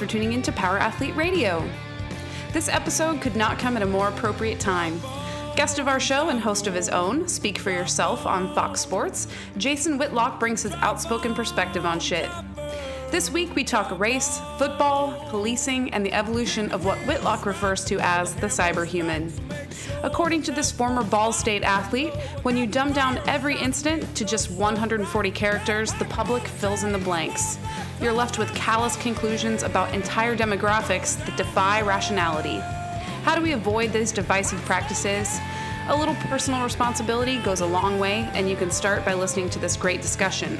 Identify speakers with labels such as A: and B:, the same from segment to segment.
A: for tuning in to Power Athlete Radio. This episode could not come at a more appropriate time. Guest of our show and host of his own, Speak for Yourself on Fox Sports, Jason Whitlock brings his outspoken perspective on shit. This week we talk race, football, policing, and the evolution of what Whitlock refers to as the cyberhuman. According to this former Ball State athlete, when you dumb down every incident to just 140 characters, the public fills in the blanks. You're left with callous conclusions about entire demographics that defy rationality. How do we avoid these divisive practices? A little personal responsibility goes a long way, and you can start by listening to this great discussion.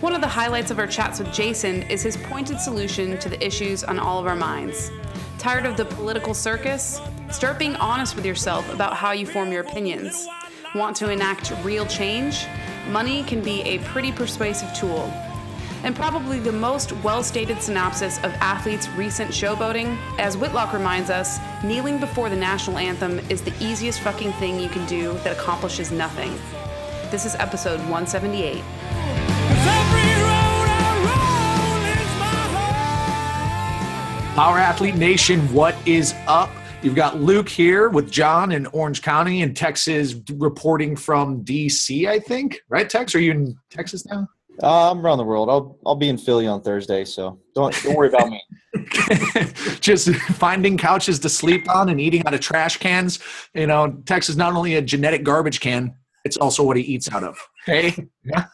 A: One of the highlights of our chats with Jason is his pointed solution to the issues on all of our minds. Tired of the political circus? Start being honest with yourself about how you form your opinions. Want to enact real change? Money can be a pretty persuasive tool. And probably the most well stated synopsis of athletes' recent showboating, as Whitlock reminds us, kneeling before the national anthem is the easiest fucking thing you can do that accomplishes nothing. This is episode 178.
B: Power Athlete Nation, what is up? You've got Luke here with John in Orange County in Texas, reporting from DC, I think. Right, Tex? Are you in Texas now?
C: Uh, I'm around the world. I'll I'll be in Philly on Thursday, so don't don't worry about me.
B: Just finding couches to sleep on and eating out of trash cans. You know, Tex is not only a genetic garbage can; it's also what he eats out of. Okay, yeah.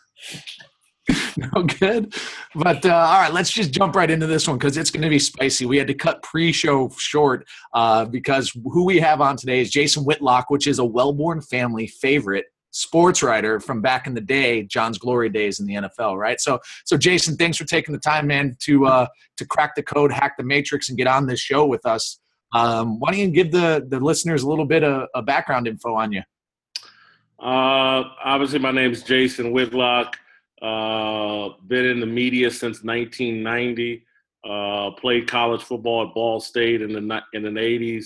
B: no good. But uh, all right, let's just jump right into this one because it's going to be spicy. We had to cut pre-show short uh, because who we have on today is Jason Whitlock, which is a well-born family favorite sports writer from back in the day, John's glory days in the NFL, right? So, so Jason, thanks for taking the time, man, to uh, to crack the code, hack the matrix, and get on this show with us. Um, why don't you give the the listeners a little bit of, of background info on you?
D: Uh, obviously, my name is Jason Whitlock. Uh, been in the media since 1990. Uh, played college football at Ball State in the in the 80s.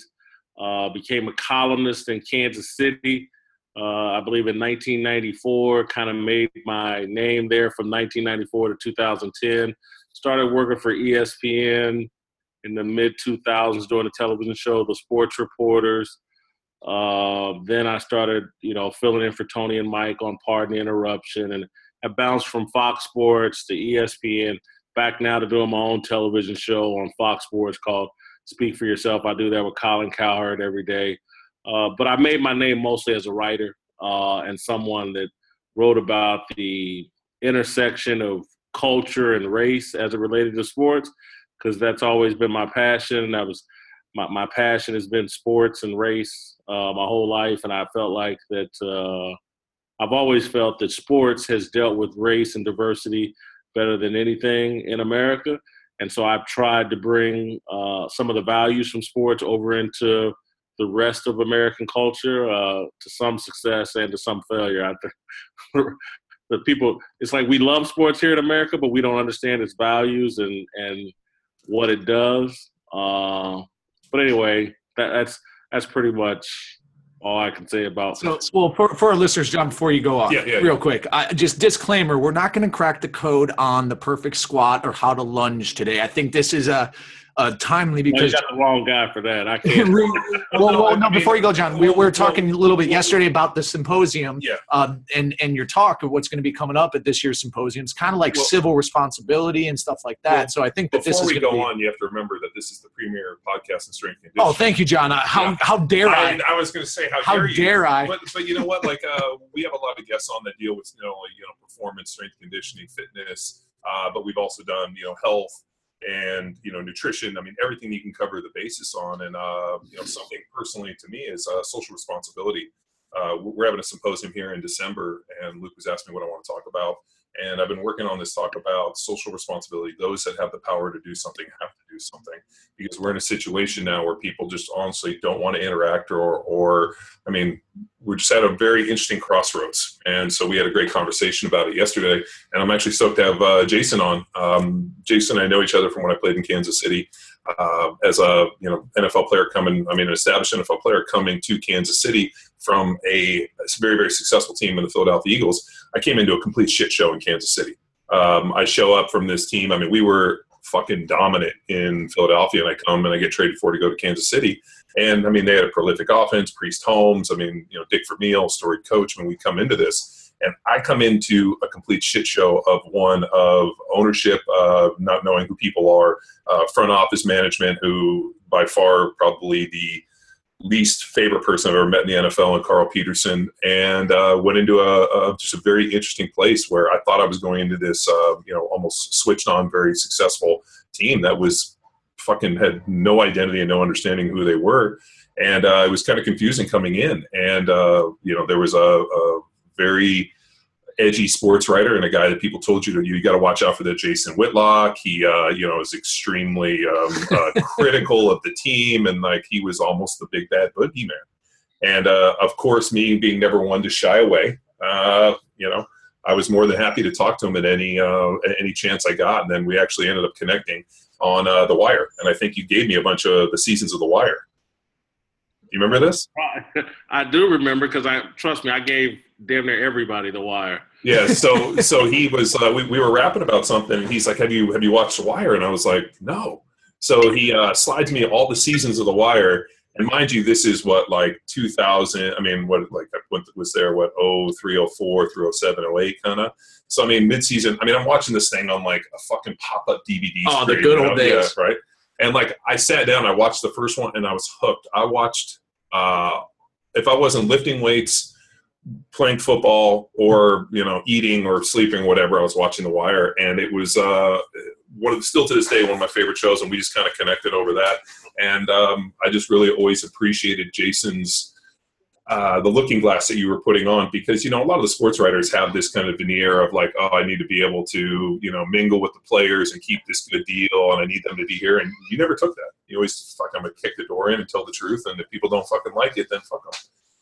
D: Uh, became a columnist in Kansas City. Uh, I believe in 1994. Kind of made my name there from 1994 to 2010. Started working for ESPN in the mid 2000s doing a television show, The Sports Reporters. Uh, then I started, you know, filling in for Tony and Mike on Pardon the Interruption, and I bounced from Fox Sports to ESPN, back now to doing my own television show on Fox Sports called Speak for Yourself. I do that with Colin Cowherd every day. Uh, but I made my name mostly as a writer uh, and someone that wrote about the intersection of culture and race as it related to sports, because that's always been my passion. That was my, my passion has been sports and race uh, my whole life, and I felt like that uh, I've always felt that sports has dealt with race and diversity better than anything in America. And so I've tried to bring uh, some of the values from sports over into the rest of American culture uh, to some success and to some failure. I think the people, it's like we love sports here in America, but we don't understand its values and, and what it does. Uh, but anyway, that, that's that's pretty much all I can say about.
B: So, well, for, for our listeners, John, before you go off,
D: yeah, yeah,
B: real
D: yeah.
B: quick, I, just disclaimer: we're not going to crack the code on the perfect squat or how to lunge today. I think this is a, a timely
D: No,
B: because
D: you got the wrong guy for that. I can't.
B: well, well, no, before you go, John, we, we were talking a little bit yesterday about the symposium,
E: Yeah.
B: um, and and your talk of what's going to be coming up at this year's symposium. It's kind of like
E: Well-
B: civil responsibility and stuff like that.
E: Well,
B: so I think that this
E: Before
B: is
E: we
B: going
E: go
B: be.
E: on, you have to remember that this is the premier podcast in strength and conditioning.
B: Oh, thank you, John. Uh, how
E: Yeah.
B: how dare I?
E: I, I was going to say, how,
B: How
E: dare you?
B: dare I?
E: But, but you know what? Like, uh, we have a lot of guests on that deal with you know, like, you know, performance, strength, conditioning, fitness. Uh, but we've also done you know health and you know nutrition. I mean, everything you can cover the basis on. And uh, you know, something personally to me is uh, social responsibility. Uh, we're having a symposium here in December, and Luke was asking me what I want to talk about. And I've been working on this talk about social responsibility. Those that have the power to do something have do something because we're in a situation now where people just honestly don't want to interact or, or I mean, we're just at a very interesting crossroads. And so we had a great conversation about it yesterday. And I'm actually stoked to have uh, Jason on. Um, Jason I know each other from when I played in Kansas City uh, as a you know NFL player coming. I mean, an established NFL player coming to Kansas City from a very very successful team in the Philadelphia Eagles. I came into a complete shit show in Kansas City. Um, I show up from this team. I mean, we were fucking dominant in Philadelphia, and I come and I get traded for to go to Kansas City. And I mean, they had a prolific offense, Priest Holmes. I mean, you know, Dick Vermeil, storied coach. When we come into this, and I come into a complete shit show of one of ownership, uh, not knowing who people are, uh, front office management, who by far probably the least favorite person I've ever met in the NFL, and Carl Peterson, and uh, went into a, a, just a very interesting place where I thought I was going into this, uh, you know, almost switched on, very successful team that was fucking had no identity and no understanding who they were, and uh, it was kind of confusing coming in, and uh, you know, there was a, a very edgy sports writer and a guy that people told you to you got to watch out for that Jason Whitlock. He uh, you know is extremely um, uh, critical of the team and like he was almost the big bad boogeyman. And uh, of course, me being never one to shy away, uh, you know, I was more than happy to talk to him at any uh, any chance I got. And then we actually ended up connecting on uh, the Wire. And I think you gave me a bunch of the seasons of the Wire. You remember this?
D: I do remember because I trust me, I gave damn near everybody the Wire.
E: Yeah, so so he was uh, we, we were rapping about something, and he's like, "Have you have you watched The Wire?" And I was like, "No." So he uh, slides me all the seasons of The Wire, and mind you, this is what like 2000. I mean, what like I was there what 03, 04 through 07, 08 kind of. So I mean, mid season. I mean, I'm watching this thing on like a fucking pop up DVD.
B: Oh, the good old days,
E: yeah, right? And like I sat down, I watched the first one, and I was hooked. I watched. Uh, if I wasn't lifting weights playing football or you know eating or sleeping whatever i was watching the wire and it was uh one of still to this day one of my favorite shows and we just kind of connected over that. And um, i just really always appreciated jason's uh, the looking glass that you were putting on because you know a lot of the sports writers have this kind of veneer of like oh i need to be able to you know mingle with the players and keep this good deal and i need them to be here. And you never took that. You always fuck i'm gonna kick the door in and tell the truth and if people don't fucking like it then fuck them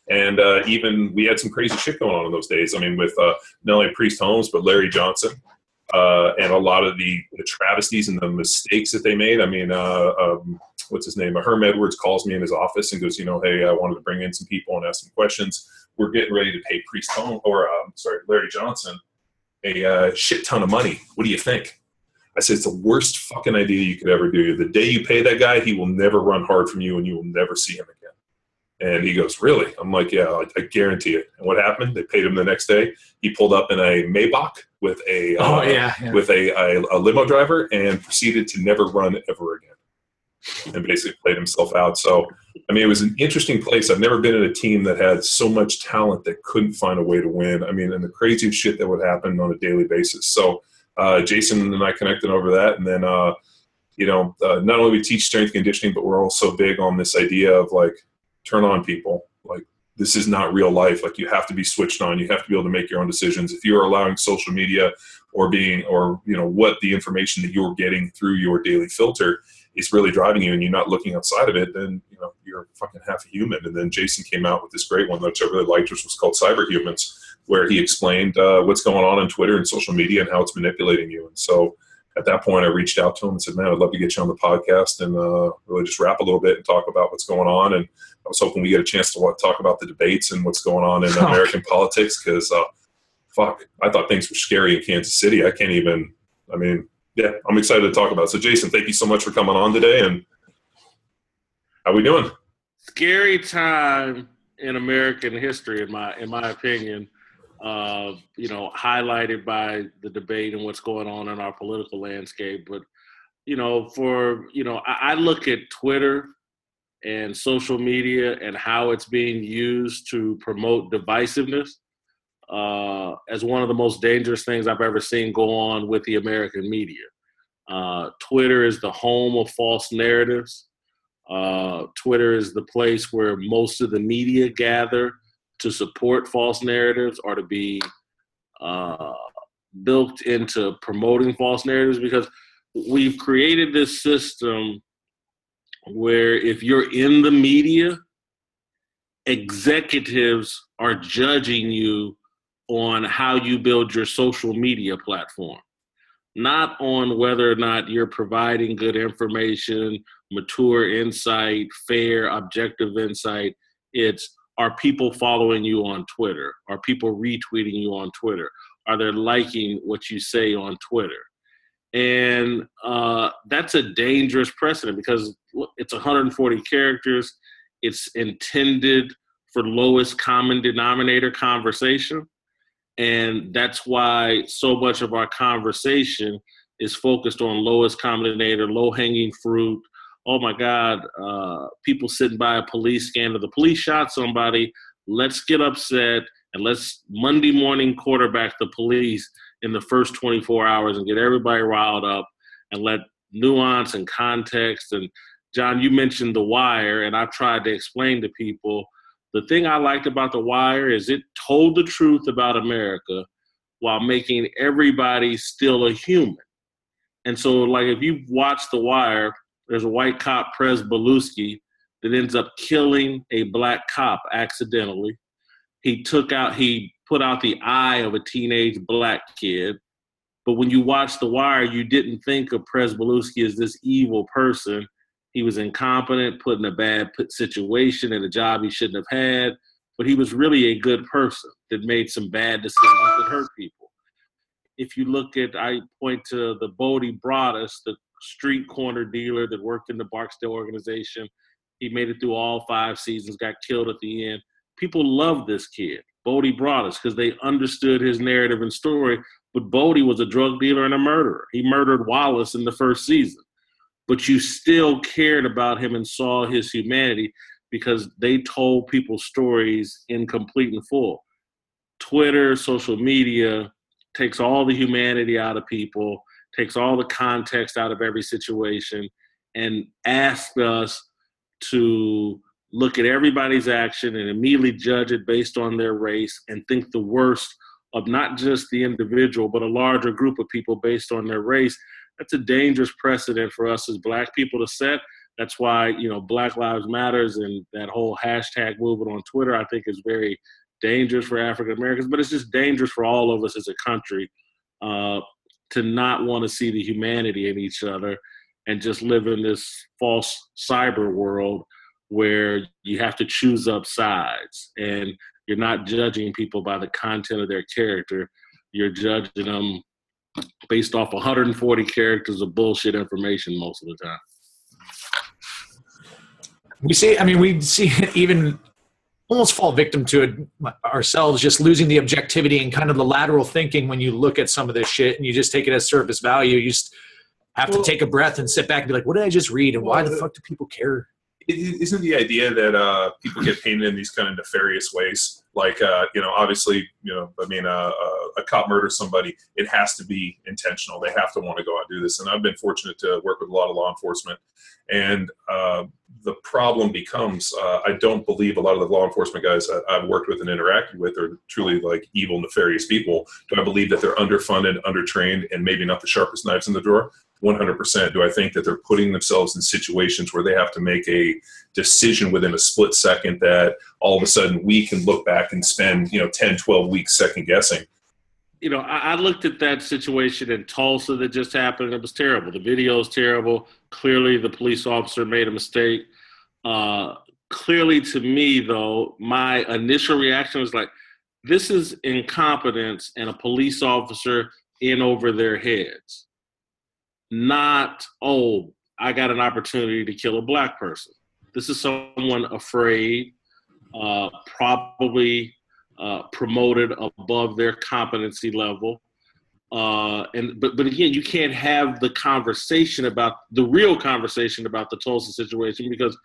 E: and uh, even we had some crazy shit going on in those days. I mean, with uh, not only Priest Holmes, but Larry Johnson. Uh, and a lot of the, the, travesties and the mistakes that they made. I mean, uh, um, what's his name? Herm Edwards calls me in his office and goes, you know, hey, I wanted to bring in some people and ask some questions. We're getting ready to pay Priest Holmes, or um, sorry, Larry Johnson, a uh, shit ton of money. What do you think? I said, it's the worst fucking idea you could ever do. The day you pay that guy, he will never run hard from you and you will never see him again. And he goes, Really? I'm like, Yeah, I, I, guarantee it. And what happened? They paid him the next day. He pulled up in a Maybach with a
B: oh, uh, yeah, yeah,
E: with a, a, a, limo driver and proceeded to never run ever again. And basically played himself out. So, I mean, it was an interesting place. I've never been in a team that had so much talent that couldn't find a way to win. I mean, and the craziest shit that would happen on a daily basis. So, uh, Jason and I connected over that. And then, uh, you know, uh, not only we teach strength conditioning, but we're also big on this idea of like, turn on people. Like this is not real life. Like you have to be switched on. You have to be able to make your own decisions. If you're allowing social media or being or you know what the information that you're getting through your daily filter is really driving you and you're not looking outside of it, then you know you're fucking half a human. And then Jason came out with this great one which I really liked, which was called Cyber Humans, where he explained uh, what's going on on Twitter and social media and how it's manipulating you. And so at that point, I reached out to him and said, "Man, I'd love to get you on the podcast and uh, really just rap a little bit and talk about what's going on." And was hoping we get a chance to talk about the debates and what's going on in American politics because, uh, fuck, I thought things were scary in Kansas City. I can't even. I mean, yeah, I'm excited to talk about. It. So, Jason, thank you so much for coming on today. And how we doing?
D: Scary time in American history, in my in my opinion uh, you know, highlighted by the debate and what's going on in our political landscape. But, you know, for, you know, I, I look at Twitter and social media and how it's being used to promote divisiveness uh, as one of the most dangerous things I've ever seen go on with the American media. Uh, Twitter is the home of false narratives. Uh, Twitter is the place where most of the media gather to support false narratives or to be uh, built into promoting false narratives because we've created this system where if you're in the media, executives are judging you on how you build your social media platform, not on whether or not you're providing good information, mature insight, fair, objective insight. It's are people following you on Twitter? Are people retweeting you on Twitter? Are they liking what you say on Twitter? And uh, that's a dangerous precedent because it's 140 characters. It's intended for lowest common denominator conversation. And that's why so much of our conversation is focused on lowest common denominator, low hanging fruit. Oh my God, uh, people sitting by a police scanner. The police shot somebody. Let's get upset and let's Monday morning quarterback the police in the first 24 hours and get everybody riled up and let nuance and context and John, you mentioned The Wire, and I've tried to explain to people the thing I liked about The Wire is it told the truth about America while making everybody still a human. And so, like, if you watch The Wire, there's a white cop, Prez Belusky, that ends up killing a black cop accidentally. He took out, he put out the eye of a teenage black kid. But when you watch The Wire, you didn't think of Belusky as this evil person he was incompetent, put in a bad situation in a job he shouldn't have had, but he was really a good person that made some bad decisions that hurt people. If you look at, I point to the Bodie Broadus, the street corner dealer that worked in the Barksdale organization. He made it through all five seasons, got killed at the end. People loved this kid, Bodie Broadus, because they understood his narrative and story. But Bodie was a drug dealer and a murderer. He murdered Wallace in the first season but you still cared about him and saw his humanity because they told people stories in complete and full. Twitter, social media takes all the humanity out of people, takes all the context out of every situation, and asks us to look at everybody's action and immediately judge it based on their race and think the worst of not just the individual, but a larger group of people based on their race that's a dangerous precedent for us as black people to set. That's why, you know, Black Lives Matters and that whole hashtag movement on Twitter, I think is very dangerous for African Americans, but it's just dangerous for all of us as a country uh, to not want to see the humanity in each other and just live in this false cyber world where you have to choose up sides and you're not judging people by the content of their character. You're judging them based off 140 characters of bullshit information most of the time.
B: We see, I mean, we see even almost fall victim to it ourselves, just losing the objectivity and kind of the lateral thinking when you look at some of this shit and you just take it as surface value. You just have well, to take a breath and sit back and be like, what did I just read and why the fuck do people care?
E: Isn't the idea that uh, people get painted in these kind of nefarious ways? Like, uh, you know, obviously, you know, I mean, uh, uh a cop murders somebody, it has to be intentional. They have to want to go out and do this. And I've been fortunate to work with a lot of law enforcement. And uh, the problem becomes uh, I don't believe a lot of the law enforcement guys that I've worked with and interacted with are truly like evil, nefarious people. Do I believe that they're underfunded, undertrained, and maybe not the sharpest knives in the drawer? 100%. Do I think that they're putting themselves in situations where they have to make a decision within a split second that all of a sudden we can look back and spend, you know, 10, 12 weeks second guessing?
D: you know, I, looked at that situation in Tulsa that just happened. It was terrible. The video is terrible. Clearly, the police officer made a mistake. Uh, clearly, to me, though, my initial reaction was like, this is incompetence and a police officer in over their heads. Not, oh, I got an opportunity to kill a black person. This is someone afraid, uh, probably uh, promoted above their competency level. Uh, and but but again, you can't have the conversation about the real conversation about the Tulsa situation because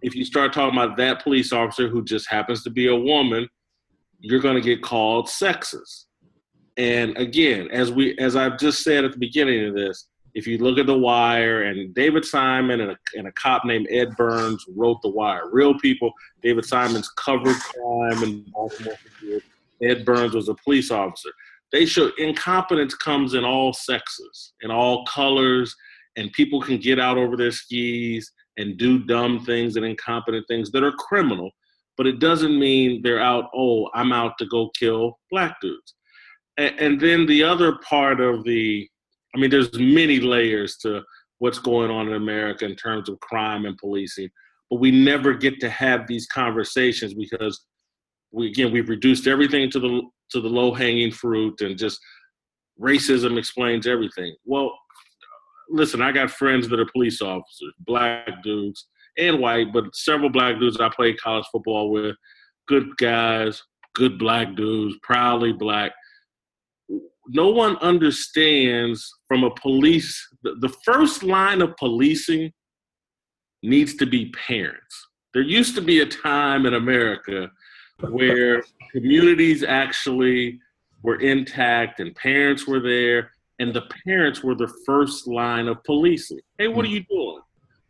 D: if you start talking about that police officer who just happens to be a woman, you're going to get called sexist. And again, as we as I've just said at the beginning of this, if you look at The Wire and David Simon and a, and a cop named Ed Burns wrote The Wire, real people. David Simon's covered crime in Baltimore. Ed Burns was a police officer. They show incompetence comes in all sexes, in all colors, and people can get out over their skis and do dumb things and incompetent things that are criminal. But it doesn't mean they're out. Oh, I'm out to go kill black dudes. and, and then the other part of the I mean, there's many layers to what's going on in America in terms of crime and policing, but we never get to have these conversations because we again we've reduced everything to the to the low hanging fruit and just racism explains everything. Well, listen, I got friends that are police officers, black dudes and white, but several black dudes I played college football with. Good guys, good black dudes, proudly black. No one understands from a police, the, the first line of policing needs to be parents. There used to be a time in America where communities actually were intact and parents were there and the parents were the first line of policing. Hey, what are you doing?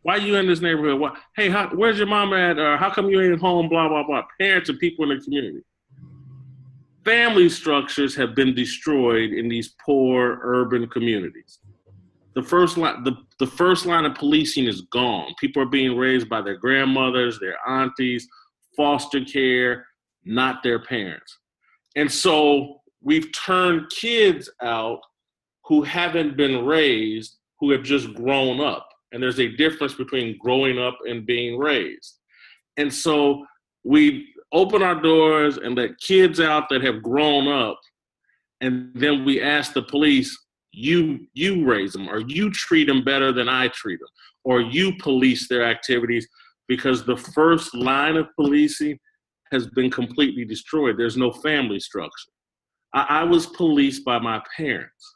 D: Why are you in this neighborhood? Why, hey, how, where's your mom at? Or how come you ain't home? Blah blah blah. Parents and people in the community. Family structures have been destroyed in these poor urban communities. The first line, the, the first line of policing is gone. People are being raised by their grandmothers, their aunties, foster care, not their parents. And so we've turned kids out who haven't been raised, who have just grown up. And there's a difference between growing up and being raised. And so we open our doors and let kids out that have grown up. And then we ask the police, you you raise them or you treat them better than I treat them or you police their activities because the first line of policing has been completely destroyed. There's no family structure. I, I was policed by my parents.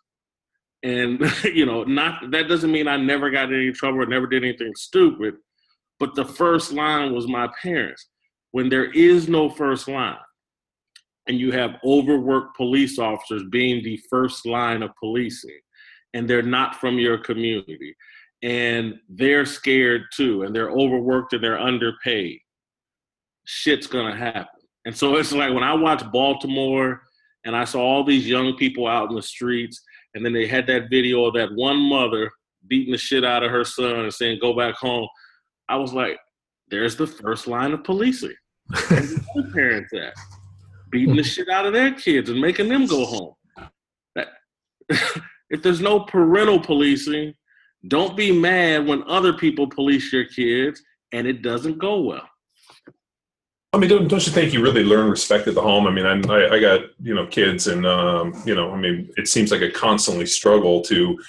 D: And you know, not that doesn't mean I never got in any trouble or never did anything stupid, but the first line was my parents. When there is no first line, and you have overworked police officers being the first line of policing, and they're not from your community, and they're scared too, and they're overworked and they're underpaid, shit's gonna happen. And so it's like when I watch Baltimore and I saw all these young people out in the streets and then they had that video of that one mother beating the shit out of her son and saying, go back home. I was like, there's the first line of policing. The parents at? Beating the shit out of their kids and making them go home. That, if there's no parental policing, don't be mad when other people police your kids and it doesn't go well.
E: I mean, don't, don't you think you really learn respect at the home? I mean, I, I got you know kids, and um, you know, I mean, it seems like a constantly struggle to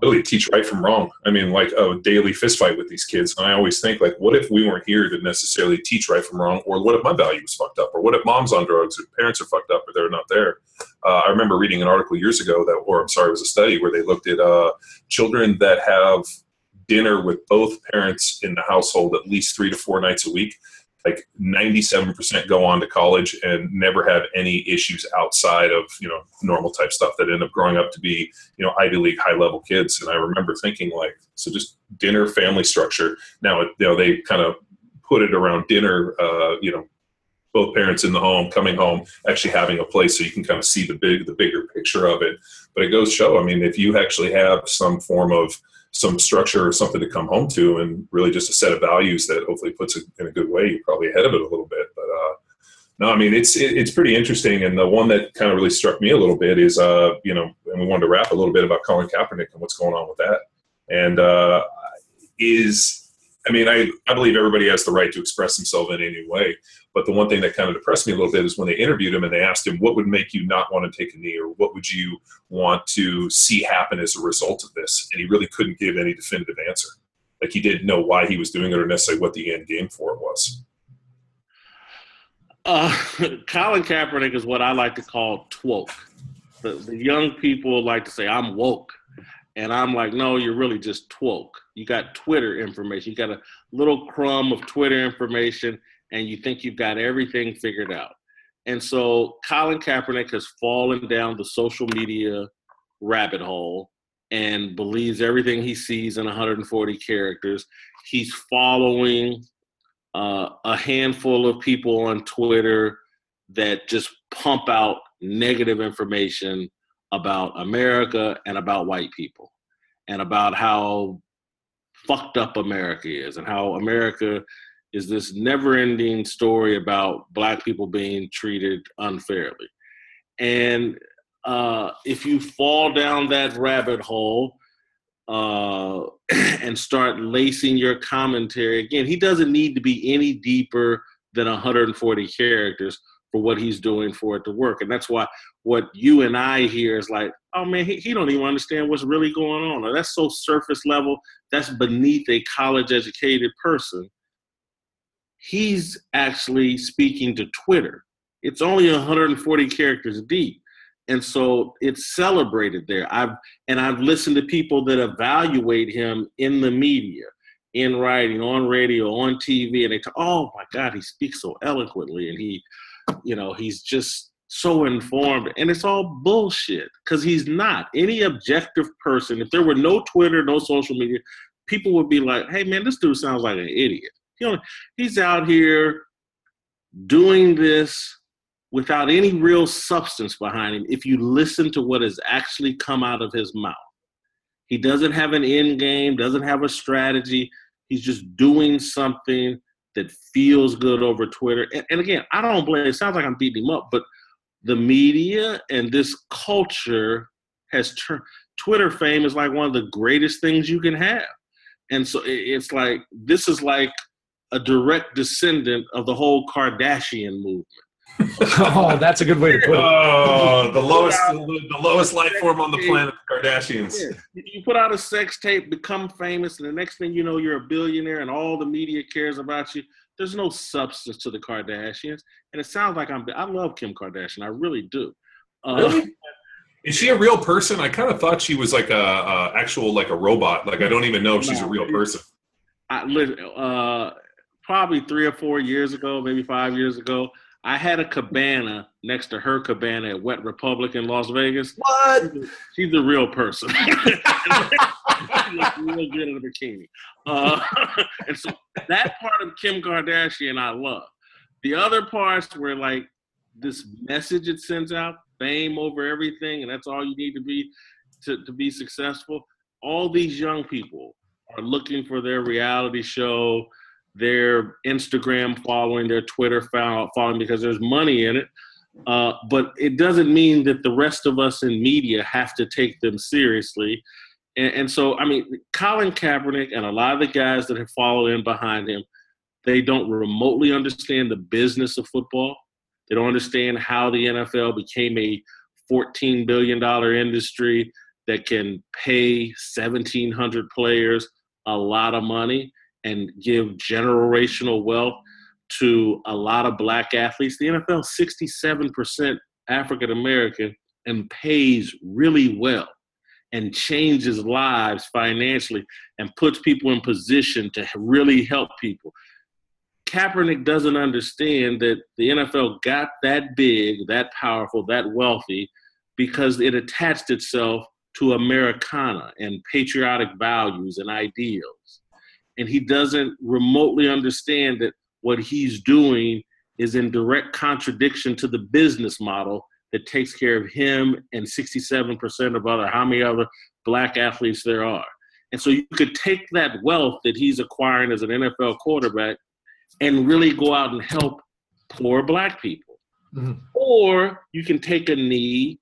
E: really teach right from wrong. I mean, like a daily fistfight with these kids. And I always think, like, what if we weren't here to necessarily teach right from wrong, or what if my value was fucked up, or what if mom's on drugs, or parents are fucked up, or they're not there? Uh, I remember reading an article years ago that, or I'm sorry, it was a study where they looked at uh, children that have dinner with both parents in the household at least three to four nights a week like 97% go on to college and never have any issues outside of you know normal type stuff that end up growing up to be you know ivy league high level kids. And i remember thinking like so just dinner family structure. Now you know they kind of put it around dinner uh, you know both parents in the home coming home actually having a place so you can kind of see the big the bigger picture of it. But it goes show i mean if you actually have some form of some structure or something to come home to and really just a set of values that hopefully puts it in a good way you're probably ahead of it a little bit. But uh, no i mean it's it, it's pretty interesting. And the one that kind of really struck me a little bit is uh you know and we wanted to wrap a little bit about colin kaepernick and what's going on with that. And uh is I mean, I, I believe everybody has the right to express themselves in any way. But the one thing that kind of depressed me a little bit is when they interviewed him and they asked him, what would make you not want to take a knee or what would you want to see happen as a result of this? And he really couldn't give any definitive answer. Like he didn't know why he was doing it or necessarily what the end game for it was.
D: Uh, Colin Kaepernick is what I like to call twoke. The, the young people like to say, I'm woke. And I'm like, no, you're really just twoke. You got Twitter information. You got a little crumb of Twitter information, and you think you've got everything figured out. And so Colin Kaepernick has fallen down the social media rabbit hole and believes everything he sees in 140 characters. He's following uh, a handful of people on Twitter that just pump out negative information about America and about white people and about how fucked up America is and how America is this never ending story about black people being treated unfairly. And uh, if you fall down that rabbit hole uh, and start lacing your commentary, again, he doesn't need to be any deeper than 140 characters for what he's doing for it to work. And that's why what you and I hear is like, oh man, he, he don't even understand what's really going on. Or that's so surface level. That's beneath a college educated person. He's actually speaking to Twitter. It's only 140 characters deep. And so it's celebrated there. I've and I've listened to people that evaluate him in the media, in writing, on radio, on TV, and they talk, oh my God, he speaks so eloquently and he you know, he's just so informed. And it's all bullshit because he's not. Any objective person, if there were no Twitter, no social media, people would be like, hey, man, this dude sounds like an idiot. You know, he's out here doing this without any real substance behind him if you listen to what has actually come out of his mouth. He doesn't have an end game, doesn't have a strategy. He's just doing something that feels good over Twitter. And, and again, I don't blame. It sounds like I'm beating him up, but the media and this culture has turned. Twitter fame is like one of the greatest things you can have, and so it's like this is like a direct descendant of the whole Kardashian movement.
B: oh, that's a good way to put it.
E: Oh, the lowest, the lowest life form on the planet, the Kardashians.
D: Yeah. You put out a sex tape, become famous, and the next thing you know, you're a billionaire, and all the media cares about you. There's no substance to the Kardashians, and it sounds like I'm. I love Kim Kardashian, I really do.
E: Uh, really? Is she a real person? I kind of thought she was like a, a, actual like a robot. Like I don't even know if she's a real person.
D: I uh, probably three or four years ago, maybe five years ago. I had a cabana next to her cabana at Wet Republic in Las Vegas.
B: What?
D: She's a real person. she looks real good in a bikini. Uh, and so that part of Kim Kardashian I love. The other parts where like this message it sends out, fame over everything, and that's all you need to be to, to be successful. All these young people are looking for their reality show their Instagram following, their Twitter following, because there's money in it. Uh, but it doesn't mean that the rest of us in media have to take them seriously. And, and, so, I mean, Colin Kaepernick and a lot of the guys that have followed in behind him, they don't remotely understand the business of football. They don't understand how the NFL became a $14 billion industry that can pay 1,700 players a lot of money and give generational wealth to a lot of black athletes. The NFL 67% African American and pays really well and changes lives financially and puts people in position to really help people. Kaepernick doesn't understand that the NFL got that big, that powerful, that wealthy because it attached itself to Americana and patriotic values and ideals and he doesn't remotely understand that what he's doing is in direct contradiction to the business model that takes care of him and 67% of other how many other black athletes there are and so you could take that wealth that he's acquiring as an nfl quarterback and really go out and help poor black people mm-hmm. or you can take a knee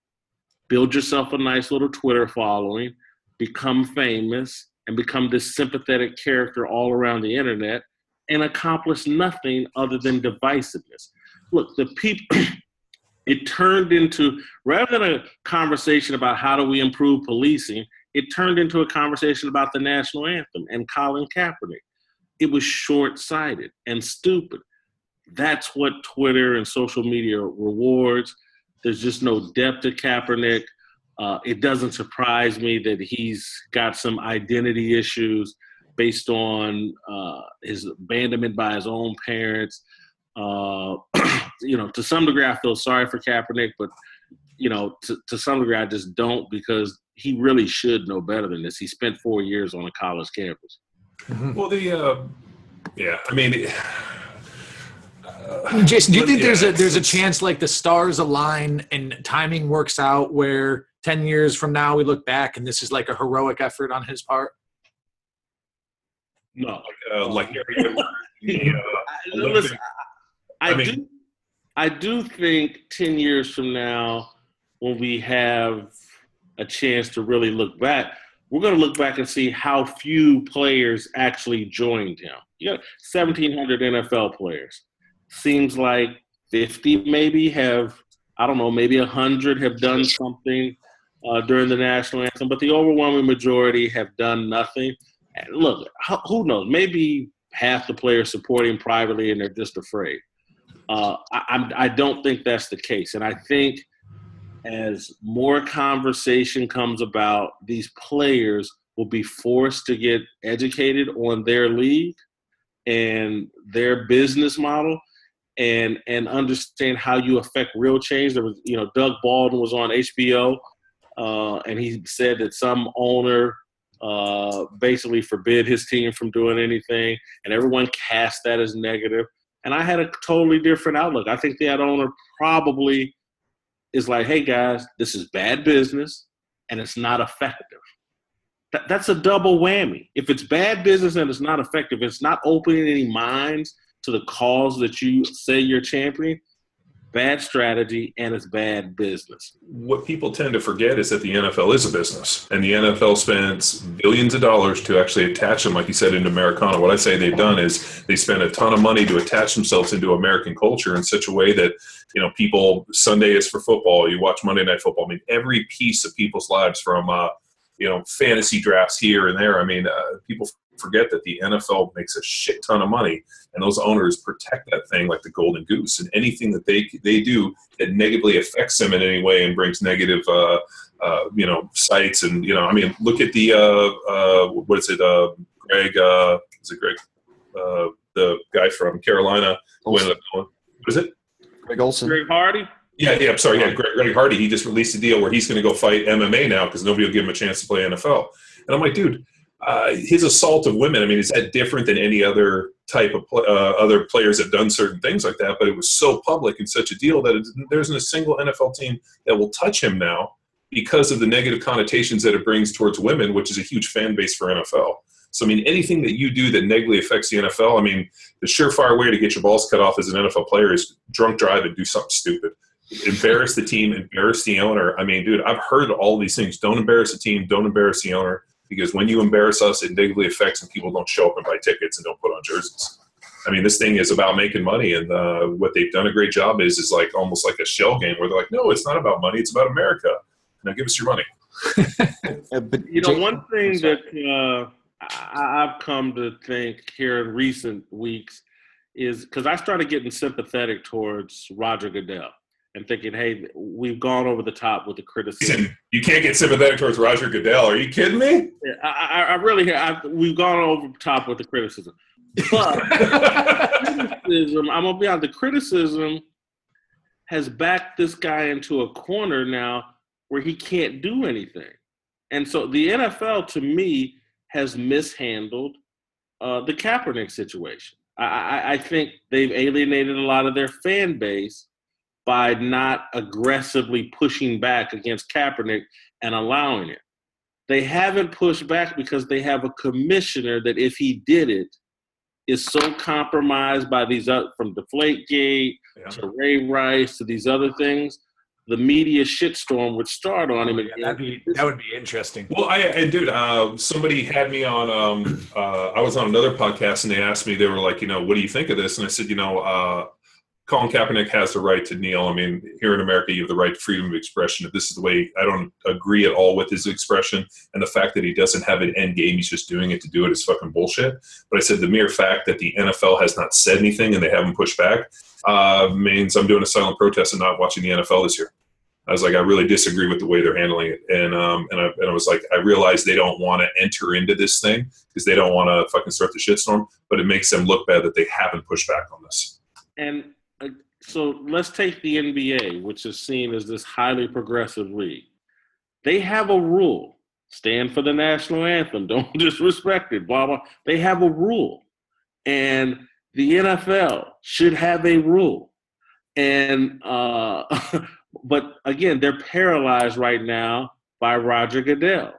D: build yourself a nice little twitter following become famous and become this sympathetic character all around the internet and accomplish nothing other than divisiveness. Look, the people, it turned into, rather than a conversation about how do we improve policing, it turned into a conversation about the national anthem and Colin Kaepernick. It was short sighted and stupid. That's what Twitter and social media rewards. There's just no depth to Kaepernick. Uh, it doesn't surprise me that he's got some identity issues based on uh, his abandonment by his own parents. Uh, you know, to some degree, I feel sorry for Kaepernick, but you know, to, to some degree, I just don't because he really should know better than this. He spent four years on a college campus.
E: Mm-hmm. Well, the uh, yeah, I mean.
B: Uh, Jason, do you think yeah, there's a there's a chance like the stars align and timing works out where 10 years from now we look back and this is like a heroic effort on his part?
D: No.
E: Uh, like
D: the, uh, Listen, I, I mean, do I do think 10 years from now when we have a chance to really look back, we're going to look back and see how few players actually joined him. You got 1,700 NFL players. Seems like 50 maybe have, I don't know, maybe 100 have done something uh, during the national anthem, but the overwhelming majority have done nothing. And look, who knows? Maybe half the players supporting privately and they're just afraid. Uh, I, I don't think that's the case. And I think as more conversation comes about, these players will be forced to get educated on their league and their business model and and understand how you affect real change. There was, you know, Doug Baldwin was on HBO, uh, and he said that some owner uh, basically forbid his team from doing anything, and everyone cast that as negative. And I had a totally different outlook. I think that owner probably is like, "Hey guys, this is bad business, and it's not effective." That, that's a double whammy. If it's bad business and it's not effective, it's not opening any minds to the cause that you say you're championing, bad strategy and it's bad business.
E: What people tend to forget is that the NFL is a business, and the NFL spends billions of dollars to actually attach them, like you said, into Americana. What I say they've done is they spend a ton of money to attach themselves into American culture in such a way that you know people Sunday is for football. You watch Monday Night Football. I mean, every piece of people's lives from uh, you know fantasy drafts here and there. I mean, uh, people forget that the NFL makes a shit ton of money, and those owners protect that thing like the golden goose. And anything that they they do that negatively affects them in any way and brings negative, uh, uh, you know, sites and you know, I mean, look at the uh, uh, what is it, uh, Greg? Uh, is it Greg? Uh, the guy from Carolina who ended up going. What is it?
C: Greg Olsen.
D: Greg Hardy.
E: Yeah, yeah. I'm sorry. Yeah, Greg, Greg Hardy. He just released a deal where he's going to go fight MMA now because nobody will give him a chance to play NFL. And I'm like, dude, uh, his assault of women. I mean, is that different than any other type of uh, other players have done certain things like that? But it was so public and such a deal that it, there isn't a single NFL team that will touch him now because of the negative connotations that it brings towards women, which is a huge fan base for NFL. So, I mean, anything that you do that negatively affects the NFL, I mean, the surefire way to get your balls cut off as an NFL player is drunk drive and do something stupid. Embarrass the team, embarrass the owner. I mean, dude, I've heard all these things. Don't embarrass the team, don't embarrass the owner because when you embarrass us, it negatively affects and people don't show up and buy tickets and don't put on jerseys. I mean, this thing is about making money, and uh, what they've done a great job is is like almost like a shell game where they're like, no, it's not about money, it's about America. Now give us your money.
D: uh, but you know, one thing that uh, I've come to think here in recent weeks is because I started getting sympathetic towards Roger Goodell and thinking, hey, we've gone over the top with the criticism.
E: You can't get sympathetic towards Roger Goodell. Are you kidding me?
D: Yeah, I, I really, I, we've gone over the top with the criticism. But criticism, I'm gonna be honest, the criticism has backed this guy into a corner now where he can't do anything. And so the NFL, to me, has mishandled uh, the Kaepernick situation. I, I, I think they've alienated a lot of their fan base by not aggressively pushing back against Kaepernick and allowing it. They haven't pushed back because they have a commissioner that, if he did it, is so compromised by these other, from Deflategate yeah. to Ray Rice to these other things. The media shitstorm would start on him.
B: Oh, yeah, be, that would be interesting.
E: Well, I and dude, uh, somebody had me on. Um, uh, I was on another podcast, and they asked me. They were like, you know, what do you think of this? And I said, you know, uh, Colin Kaepernick has the right to kneel. I mean, here in America, you have the right to freedom of expression. If this is the way, I don't agree at all with his expression, and the fact that he doesn't have an end game, he's just doing it to do it is fucking bullshit. But I said the mere fact that the NFL has not said anything and they haven't pushed back uh, means I'm doing a silent protest and not watching the NFL this year. I was like, I really disagree with the way they're handling it, and um, and I, and I was like, I realize they don't want to enter into this thing because they don't want to fucking start the shitstorm, but it makes them look bad that they haven't pushed back on this.
D: And so let's take the NBA, which is seen as this highly progressive league. They have a rule: stand for the national anthem, don't disrespect it. Blah blah. They have a rule, and the NFL should have a rule. And uh, but again, they're paralyzed right now by Roger Goodell,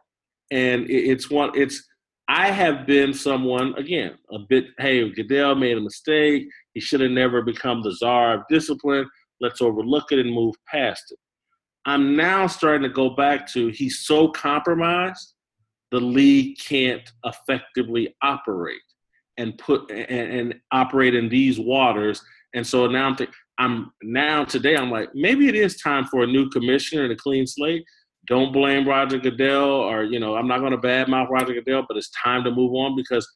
D: and it's one. It's I have been someone again a bit. Hey, Goodell made a mistake he should have never become the czar of discipline. Let's overlook it and move past it. I'm now starting to go back to he's so compromised, the league can't effectively operate and put and, and operate in these waters. And so now I'm thinking, I'm now today. I'm like, maybe it is time for a new commissioner and a clean slate. Don't blame Roger Goodell, or you know, I'm not going to badmouth Roger Goodell, but it's time to move on because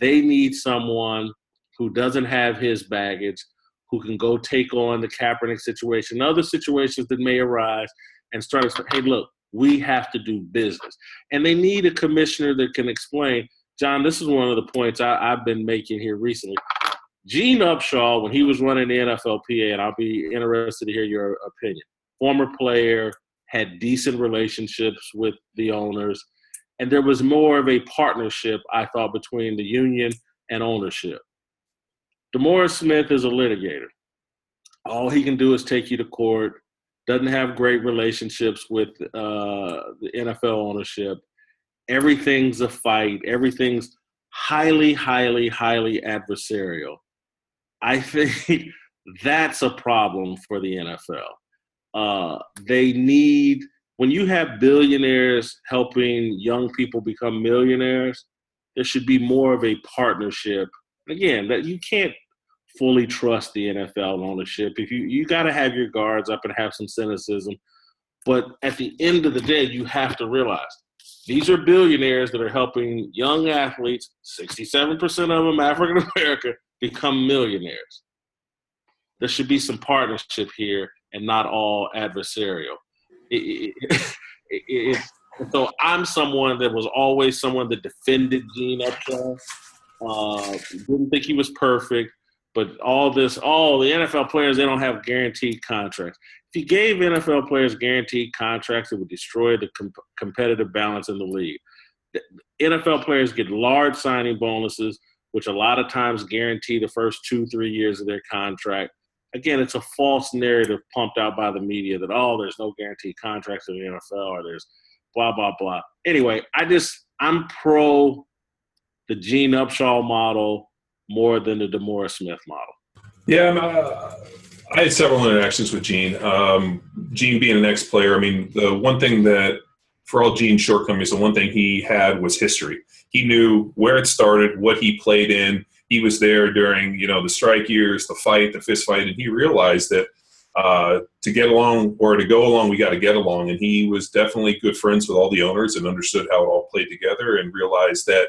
D: they need someone who doesn't have his baggage, who can go take on the Kaepernick situation, other situations that may arise, and start. Hey, look, we have to do business, and they need a commissioner that can explain. John, this is one of the points I, I've been making here recently. Gene Upshaw, when he was running the NFLPA, and I'll be interested to hear your opinion. Former player, had decent relationships with the owners, and there was more of a partnership, I thought, between the union and ownership. DeMaurice Smith is a litigator. All he can do is take you to court. Doesn't have great relationships with uh, the NFL ownership. Everything's a fight. Everything's highly, highly, highly adversarial. I think that's a problem for the NFL. Uh, they need when you have billionaires helping young people become millionaires. There should be more of a partnership. Again, that you can't fully trust the NFL ownership. If you you got to have your guards up and have some cynicism, but at the end of the day, you have to realize these are billionaires that are helping young athletes, 67% of them African American, become millionaires. There should be some partnership here and not all adversarial. It, it, it, so I'm someone that was always someone that defended Gene Upshaw. Uh, didn't think he was perfect, but all this, all the NFL players, they don't have guaranteed contracts. If you gave NFL players guaranteed contracts, it would destroy the com- competitive balance in the league. The NFL players get large signing bonuses, which a lot of times guarantee the first two, three years of their contract. Again, it's a false narrative pumped out by the media that, oh, there's no guaranteed contracts in the NFL or there's blah, blah, blah. Anyway, I just, I'm pro the Gene Upshaw model more than the DeMaurice Smith model.
E: Yeah, uh, I had several interactions with Gene. Um, Gene being an ex-player, I mean, the one thing that, for all Gene's shortcomings, the one thing he had was history. He knew where it started, what he played in. He was there during, you know, the strike years, the fight, the fist fight, and he realized that uh, to get along or to go along, we got to get along. And he was definitely good friends with all the owners and understood how it all played together and realized that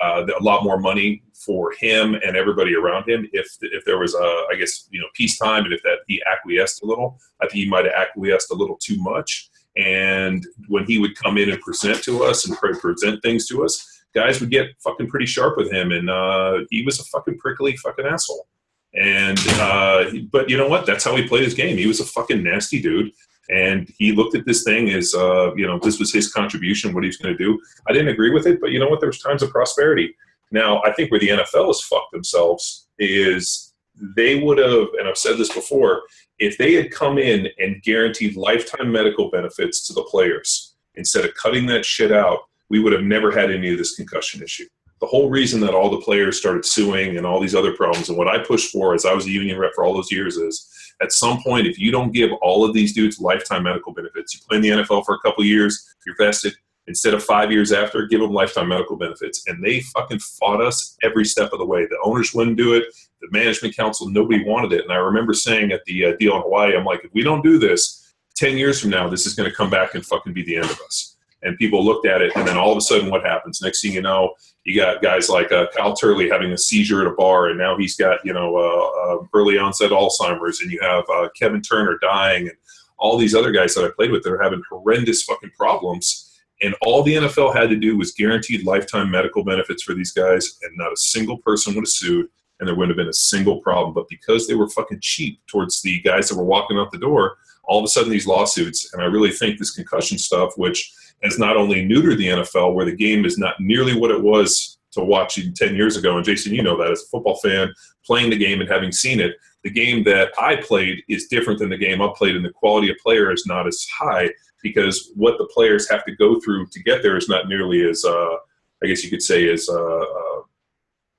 E: uh, a lot more money for him and everybody around him. If if there was a I guess you know peacetime and if that he acquiesced a little I think he might have acquiesced a little too much. And when he would come in and present to us and present things to us guys would get fucking pretty sharp with him. And uh, he was a fucking prickly fucking asshole. And uh, but you know what? That's how he played his game. He was a fucking nasty dude and he looked at this thing as uh, you know this was his contribution what he was going to do. I didn't agree with it but you know what? There was times of prosperity. Now i think where the nfl has fucked themselves is they would have and i've said this before if they had come in and guaranteed lifetime medical benefits to the players instead of cutting that shit out we would have never had any of this concussion issue. The whole reason that all the players started suing and all these other problems and what i pushed for as i was a union rep for all those years is at some point, if you don't give all of these dudes lifetime medical benefits, you play in the NFL for a couple years, you're vested. Instead of five years after, give them lifetime medical benefits. And they fucking fought us every step of the way. The owners wouldn't do it. The management council, nobody wanted it. And I remember saying at the uh, deal in Hawaii, I'm like, if we don't do this, 10 years from now, this is going to come back and fucking be the end of us and people looked at it, and then all of a sudden, what happens? Next thing you know, you got guys like uh, Kyle Turley having a seizure at a bar, and now he's got you know uh, uh, early onset Alzheimer's, and you have uh, Kevin Turner dying, and all these other guys that I played with that are having horrendous fucking problems. And all the NFL had to do was guaranteed lifetime medical benefits for these guys, and not a single person would have sued, and there wouldn't have been a single problem. But because they were fucking cheap towards the guys that were walking out the door, all of a sudden these lawsuits, and I really think this concussion stuff, which has not only neutered the NFL, where the game is not nearly what it was to watching 10 years ago. And Jason, you know that as a football fan, playing the game and having seen it, the game that I played is different than the game I played, and the quality of player is not as high because what the players have to go through to get there is not nearly as, uh, I guess you could say, as uh, uh,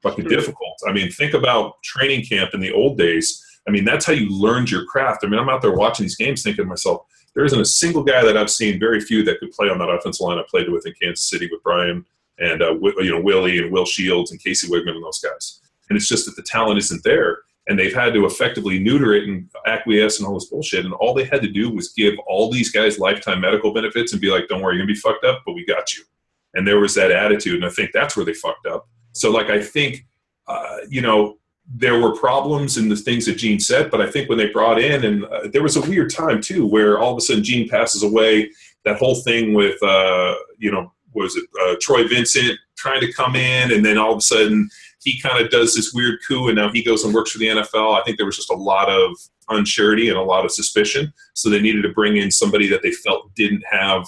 E: fucking difficult. I mean, think about training camp in the old days. I mean, that's how you learned your craft. I mean, I'm out there watching these games thinking to myself, there isn't a single guy that I've seen, very few that could play on that offensive line I played with in Kansas City with Brian and uh, you know Willie and Will Shields and Casey Wiegmann and those guys. And it's just that the talent isn't there. and they've had to effectively neuter it and acquiesce and all this bullshit. And all they had to do was give all these guys lifetime medical benefits and be like, "Don't worry, you're gonna be fucked up, but we got you." And there was that attitude, and I think that's where they fucked up. So, like, I think, uh, you know, there were problems in the things that Gene said, but I think when they brought in, and uh, there was a weird time too, where all of a sudden Gene passes away. That whole thing with, uh, you know, was it uh, Troy Vincent trying to come in, and then all of a sudden he kind of does this weird coup, and now he goes and works for the NFL. I think there was just a lot of unsurety and a lot of suspicion, so they needed to bring in somebody that they felt didn't have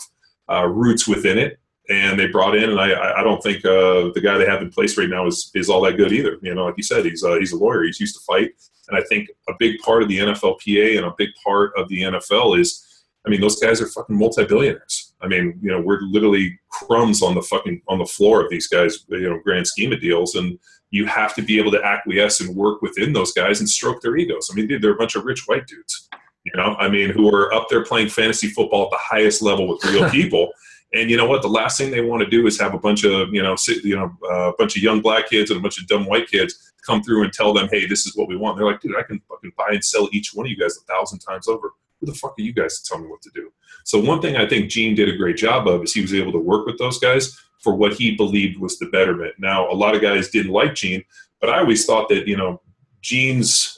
E: uh, roots within it and they brought in, and I, I don't think uh, the guy they have in place right now is, is all that good either. You know, like you said, he's uh, he's a lawyer. He's used to fight, and I think a big part of the NFLPA and a big part of the NFL is, I mean, those guys are fucking multi-billionaires. I mean, you know, we're literally crumbs on the fucking on the floor of these guys, you know, grand scheme of deals, and you have to be able to acquiesce and work within those guys and stroke their egos. I mean, dude, they're a bunch of rich white dudes, you know. I mean, who are up there playing fantasy football at the highest level with real people. And you know what? The last thing they want to do is have a bunch of you know, you know, uh, a bunch of young black kids and a bunch of dumb white kids come through and tell them, "Hey, this is what we want." they're like, "Dude, I can fucking buy and sell each one of you guys a thousand times over. Who the fuck are you guys to tell me what to do?" So one thing I think Gene did a great job of is he was able to work with those guys for what he believed was the betterment. Now, a lot of guys didn't like Gene, but I always thought that you know, Gene's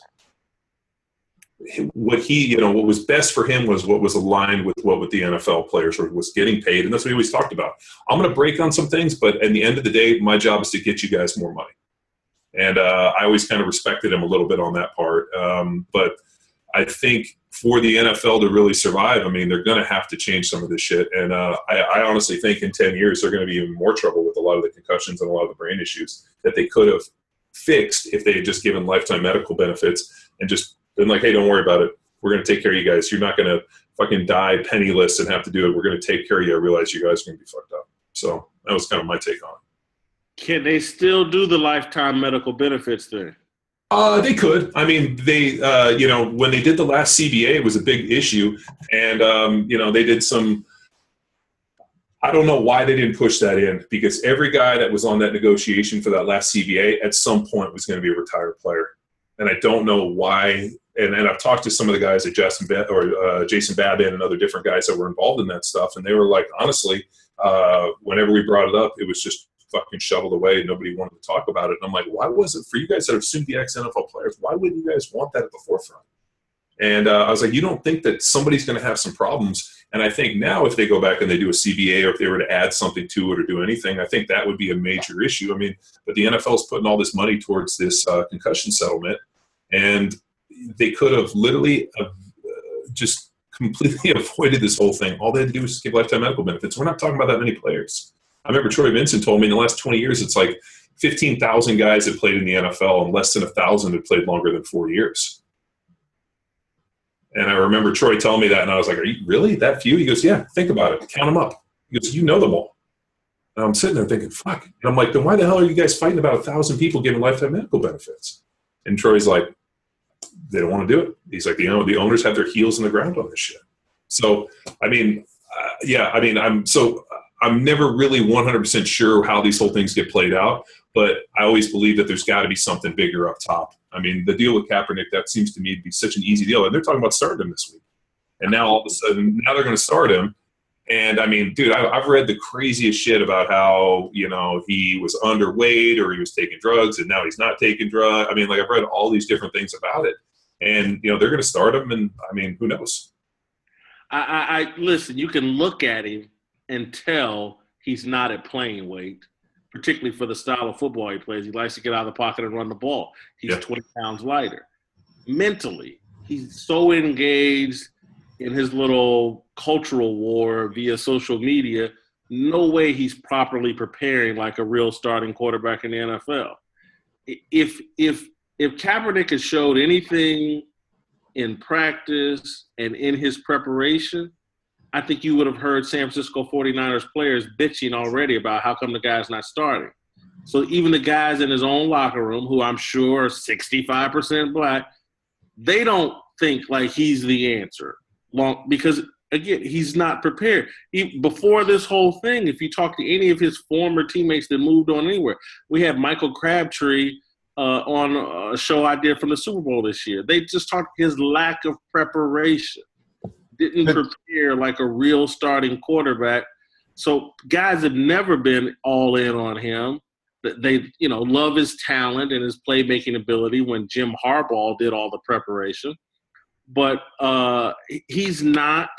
E: what he, you know, what was best for him was what was aligned with what with the NFL players or was getting paid, and that's what he always talked about. I'm going to break on some things, but at the end of the day, my job is to get you guys more money. And uh, I always kind of respected him a little bit on that part. Um, but I think for the NFL to really survive, I mean, they're going to have to change some of this shit. And uh, I, I, honestly think in 10 years, they're going to be in more trouble with a lot of the concussions and a lot of the brain issues that they could have fixed if they had just given lifetime medical benefits and just been like, hey, don't worry about it. We're going to take care of you guys. You're not going to fucking die penniless and have to do it. We're going to take care of you. I realize you guys are going to be fucked up. So that was kind of my take on it.
D: Can they still do the lifetime medical benefits thing?
E: Uh, they could. I mean, they, uh, you know, when they did the last CBA, it was a big issue, and um, you know, they did some. I don't know why they didn't push that in because every guy that was on that negotiation for that last CBA at some point was going to be a retired player, and I don't know why and, and I've talked to some of the guys at Jason ba- or uh, Jason Babin and other different guys that were involved in that stuff, and they were like, honestly, uh, whenever we brought it up, it was just fucking shoveled away. Nobody wanted to talk about it. And I'm like, why was it for you guys that are soon to be ex NFL players? Why wouldn't you guys want that at the forefront? And uh, I was like, you don't think that somebody's going to have some problems? And I think now, if they go back and they do a CBA, or if they were to add something to it or do anything, I think that would be a major issue. I mean, but the NFL is putting all this money towards this uh, concussion settlement, and they could have literally uh, just completely avoided this whole thing. All they had to do was give lifetime medical benefits. We're not talking about that many players. I remember Troy Vincent told me in the last 20 years, it's like 15,000 guys have played in the NFL and less than a thousand have played longer than four years. And I remember Troy telling me that, and I was like, "Are you really that few?" He goes, "Yeah, think about it. Count them up." He goes, "You know them all." And I'm sitting there thinking, "Fuck!" And I'm like, "Then why the hell are you guys fighting about a thousand people giving lifetime medical benefits?" And Troy's like, they don't want to do it. He's like, you know, the owners have their heels in the ground on this shit. So, I mean, uh, yeah, I mean, I'm so I'm never really 100% sure how these whole things get played out, but I always believe that there's got to be something bigger up top. I mean, the deal with Kaepernick that seems to me to be such an easy deal, and they're talking about starting him this week, and now all of a sudden, now they're going to start him. And I mean, dude, I, have read the craziest shit about how you know he was underweight or he was taking drugs, and now he's not taking drugs. I mean, like I've read all these different things about it, and you know they're going to start him, and I mean, who knows?
D: I, I, I listen. You can look at him and tell he's not at playing weight, particularly for the style of football he plays. He likes to get out of the pocket and run the ball. He's yeah. 20 pounds lighter. Mentally, he's so engaged in his little cultural war via social media. No way he's properly preparing like a real starting quarterback in the NFL. If if if Kaepernick has showed anything in practice and in his preparation, I think you would have heard San Francisco 49ers players bitching already about how come the guy's not starting. So even the guys in his own locker room, who I'm sure are 65% black, they don't think like he's the answer. Long because again, he's not prepared. He, before this whole thing, if you talk to any of his former teammates that moved on anywhere, we had Michael Crabtree uh, on a show I did from the Super Bowl this year. They just talked his lack of preparation, didn't prepare like a real starting quarterback. So guys have never been all in on him. They, you know, love his talent and his playmaking ability. When Jim Harbaugh did all the preparation, but uh, he's not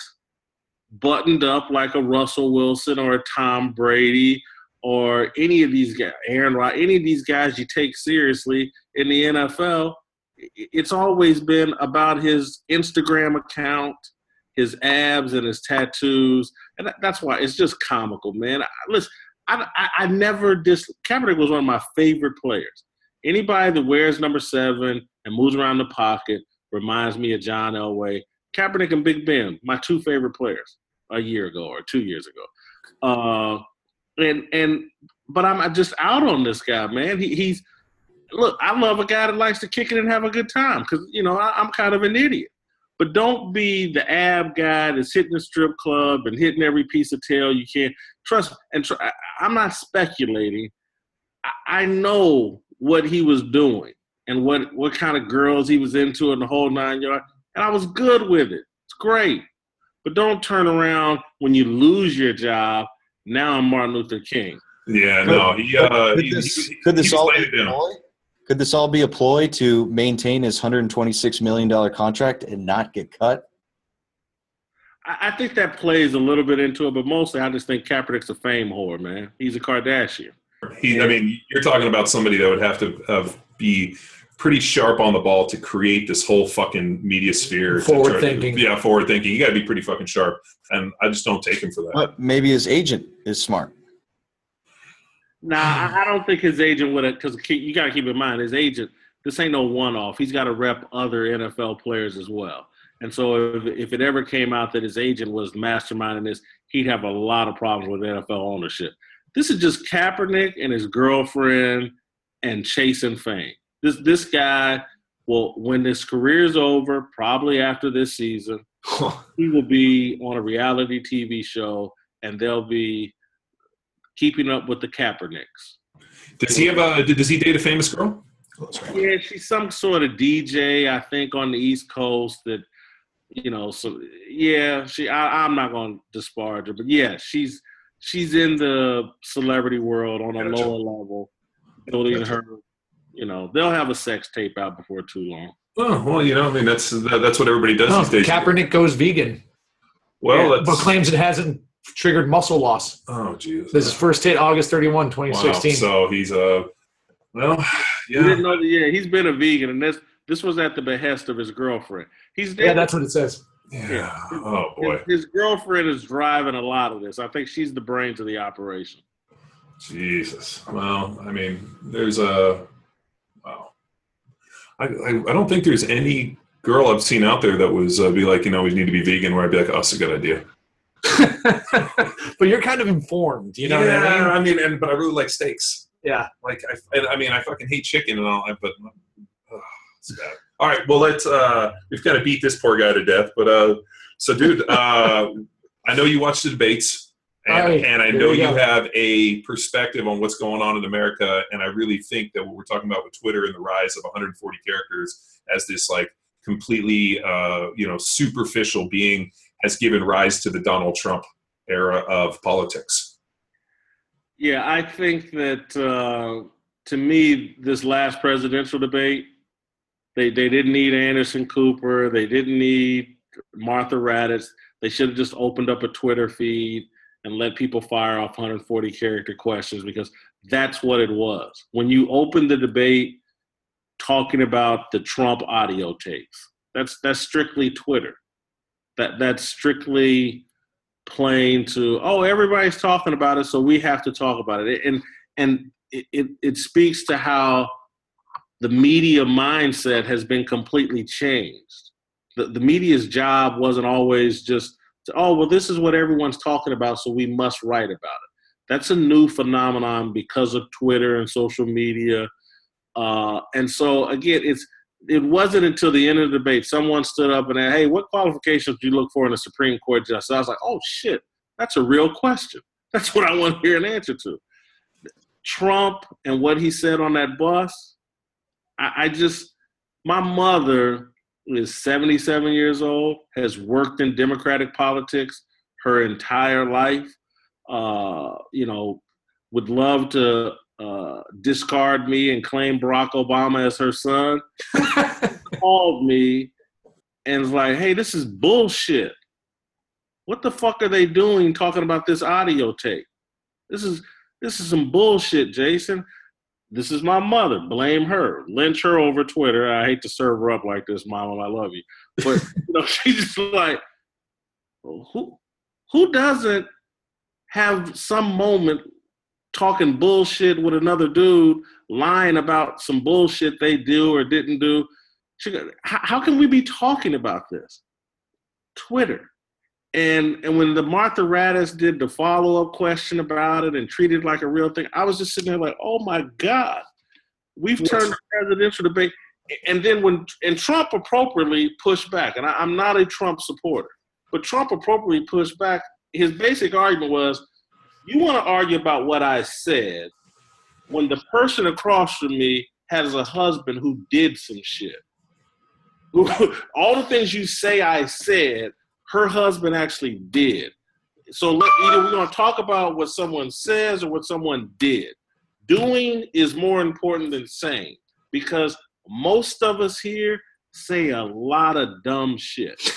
D: buttoned up like a Russell Wilson or a Tom Brady or any of these guys, Aaron Rod, any of these guys you take seriously in the NFL. It's always been about his Instagram account, his abs and his tattoos, and that's why it's just comical, man. Listen, I, I, I never dis. Kaepernick was one of my favorite players. Anybody that wears number seven and moves around the pocket reminds me of John Elway. Kaepernick and Big Ben, my two favorite players a year ago or two years ago. Uh, and and but I'm just out on this guy, man. He, he's look. I love a guy that likes to kick it and have a good time because you know I, I'm kind of an idiot. But don't be the ab guy that's hitting the strip club and hitting every piece of tail you can. Trust and tr- I'm not speculating. I, I know what he was doing and what what kind of girls he was into in the whole nine yard, and I was good with it. It's great. But don't turn around when you lose your job. Now I'm Martin Luther King.
E: Yeah, no, he, uh,
C: could
E: he,
C: this,
E: he,
C: could this all be a ploy? Could this all be a ploy to maintain his 126 million dollar contract and not get cut?
D: I, I think that plays a little bit into it, but mostly I just think Kaepernick's a fame whore, man. He's a Kardashian.
E: He, I mean, you're talking about somebody that would have to have, be pretty sharp on the ball to create this whole fucking media sphere.
B: Forward
E: try to-
B: thinking.
E: yeah, forward thinking. You got to be pretty fucking sharp, and I just don't take him for that.
C: But maybe his agent is smart.
D: Nah, I, I don't think his agent would have, because you got to keep in mind, his agent, this ain't no one off. He's got to rep other NFL players as well. And so if, if it ever came out that his agent was masterminding this, he'd have a lot of problems with NFL ownership. This is just Kaepernick and his girlfriend and chasing fame. This this guy will, when his career's over, probably after this season, he will be on a reality TV show, and they'll be keeping up with the Kaepernicks.
E: Does he have a? Does he date a famous girl?
D: Oh, yeah, she's some sort of DJ, I think, on the East Coast. That you know, so yeah, she. I, I'm not going to disparage her, but yeah, she's she's in the celebrity world on a
E: Gotcha.
D: lower level. Building
E: Gotcha.
D: her, you know, they'll have a sex tape out before too long.
E: Oh well, you know, I mean, that's that, that's what everybody does
B: No,
E: these days.
B: Kaepernick goes vegan,
E: Well,
B: but
E: that's
B: claims it hasn't triggered muscle loss.
E: oh Jesus.
B: This is first hit August 31,
E: wow.
B: 2016.
E: So he's uh, well,
D: You didn't
E: yeah.
D: know that, yeah, he's been a vegan, and this this was at the behest of his girlfriend. He's
B: yeah, that's what it says.
E: Yeah. Oh boy.
D: His, his girlfriend is driving a lot of this. I think she's the brains of the operation.
E: Jesus. Well, I mean, there's a wow. I, I I don't think there's any girl I've seen out there that was uh, be like, you know, we need to be vegan. Where I'd be like, oh, that's a good idea.
B: but you're kind of informed, you know
E: yeah,
B: I mean?
E: I mean, and but I really like steaks.
B: Yeah.
E: Like I, and, I mean, I fucking hate chicken and all, but oh, it's bad. All right, well, let's. uh We've got to beat this poor guy to death. But uh so, dude, uh I know you watched the debates, and,
B: All right,
E: and I know you
B: go.
E: have a perspective on what's going on in America. And I really think that what we're talking about with Twitter and the rise of 140 characters as this like completely, uh, you know, superficial being has given rise to the Donald Trump era of politics.
D: Yeah, I think that uh, to me, this last presidential debate, they they didn't need Anderson Cooper, they didn't need Martha Raddatz. They should have just opened up a Twitter feed and let people fire off 140 character questions because that's what it was. When you open the debate talking about the Trump audio tapes, that's that's strictly Twitter. That that's strictly playing to oh everybody's talking about it so we have to talk about it and and it, it, it speaks to how the media mindset has been completely changed the, the media's job wasn't always just to, oh well this is what everyone's talking about so we must write about it that's a new phenomenon because of twitter and social media uh, and so again it's it wasn't until the end of the debate someone stood up and said, hey, what qualifications do you look for in a Supreme Court justice? I was like, oh shit, that's a real question. That's what I want to hear an answer to. Trump and what he said on that bus, I, I just my mother is 77 years old, has worked in Democratic politics her entire life. Uh, you know, would love to uh, discard me and claim Barack Obama as her son. called me and was like, "Hey, this is bullshit. What the fuck are they doing talking about this audio tape? This is this is some bullshit, Jason. This is my mother. Blame her. Lynch her over Twitter. I hate to serve her up like this, Mama. I love you, but you know she's just like, who who doesn't have some moment talking bullshit with another dude, lying about some bullshit they do or didn't do. How can we be talking about this? Twitter. And and when the Martha Raddatz did the follow up question about it and treated it like a real thing, I was just sitting there like, oh my God, we've turned the presidential debate. And then when and Trump appropriately pushed back, and I, I'm not a Trump supporter, but Trump appropriately pushed back. His basic argument was, you want to argue about what I said when the person across from me has a husband who did some shit. All the things you say I said, her husband actually did. So let, either we're going to talk about what someone says or what someone did. Doing is more important than saying because most of us here say a lot of dumb shit.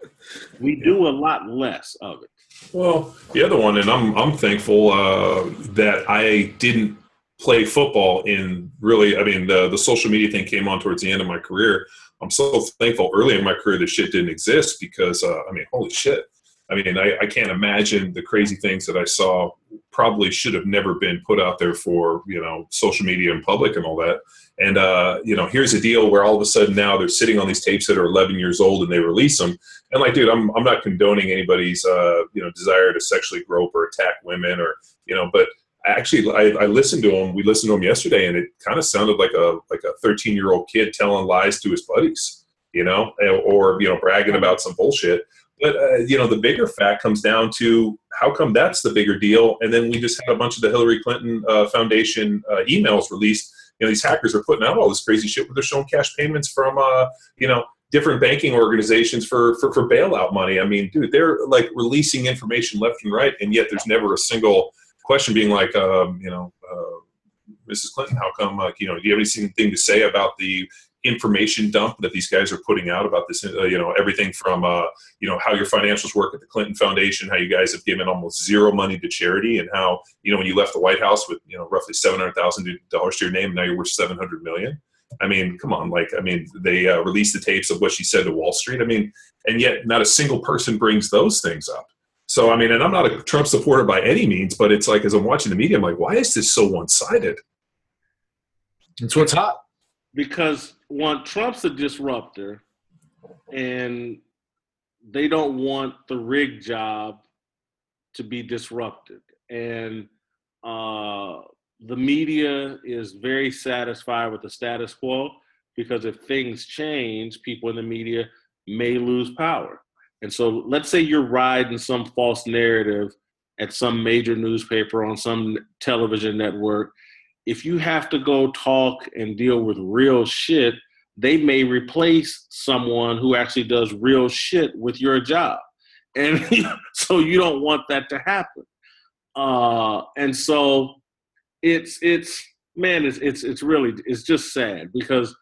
D: we do a lot less of it.
E: Well, the other one, and I'm I'm thankful uh, that I didn't play football in really. I mean, the the social media thing came on towards the end of my career. I'm so thankful early in my career that shit didn't exist because uh, I mean, holy shit. I mean, I, I can't imagine the crazy things that I saw probably should have never been put out there for you know social media and public and all that. And uh, you know, here's a deal where all of a sudden now they're sitting on these tapes that are 11 years old and they release them. And like, dude, I'm I'm not condoning anybody's uh, you know desire to sexually grope or attack women or you know, but actually I, I listened to him. We listened to him yesterday, and it kind of sounded like a like a 13 year old kid telling lies to his buddies, you know, or you know bragging about some bullshit. But uh, you know, the bigger fact comes down to how come that's the bigger deal, and then we just had a bunch of the Hillary Clinton uh, Foundation uh, emails released. You know, these hackers are putting out all this crazy shit where they're showing cash payments from, uh, you know, different banking organizations for, for for bailout money. I mean, dude, they're like releasing information left and right, and yet there's never a single question being like, um, you know, uh, Mrs. Clinton, how come, like, you know, do you have anything to say about the information dump that these guys are putting out about this, uh, you know, everything from, uh, you know, how your financials work at the Clinton Foundation, how you guys have given almost zero money to charity, and how, you know, when you left the White House with, you know, roughly $700,000 to your name, now you're worth 700 million. I mean, come on, like, I mean, they uh, released the tapes of what she said to Wall Street. I mean, and yet not a single person brings those things up. So I mean, and I'm not a Trump supporter by any means, but it's like as I'm watching the media, I'm like, why is this so one sided?
B: It's what's hot.
D: Because one, Trump's a disruptor, and they don't want the rig job to be disrupted. And uh, the media is very satisfied with the status quo because if things change, people in the media may lose power. And so let's say you're riding some false narrative at some major newspaper on some television network. If you have to go talk and deal with real shit, they may replace someone who actually does real shit with your job. And so you don't want that to happen. Uh, and so it's it's man, it's it's it's really it's just sad because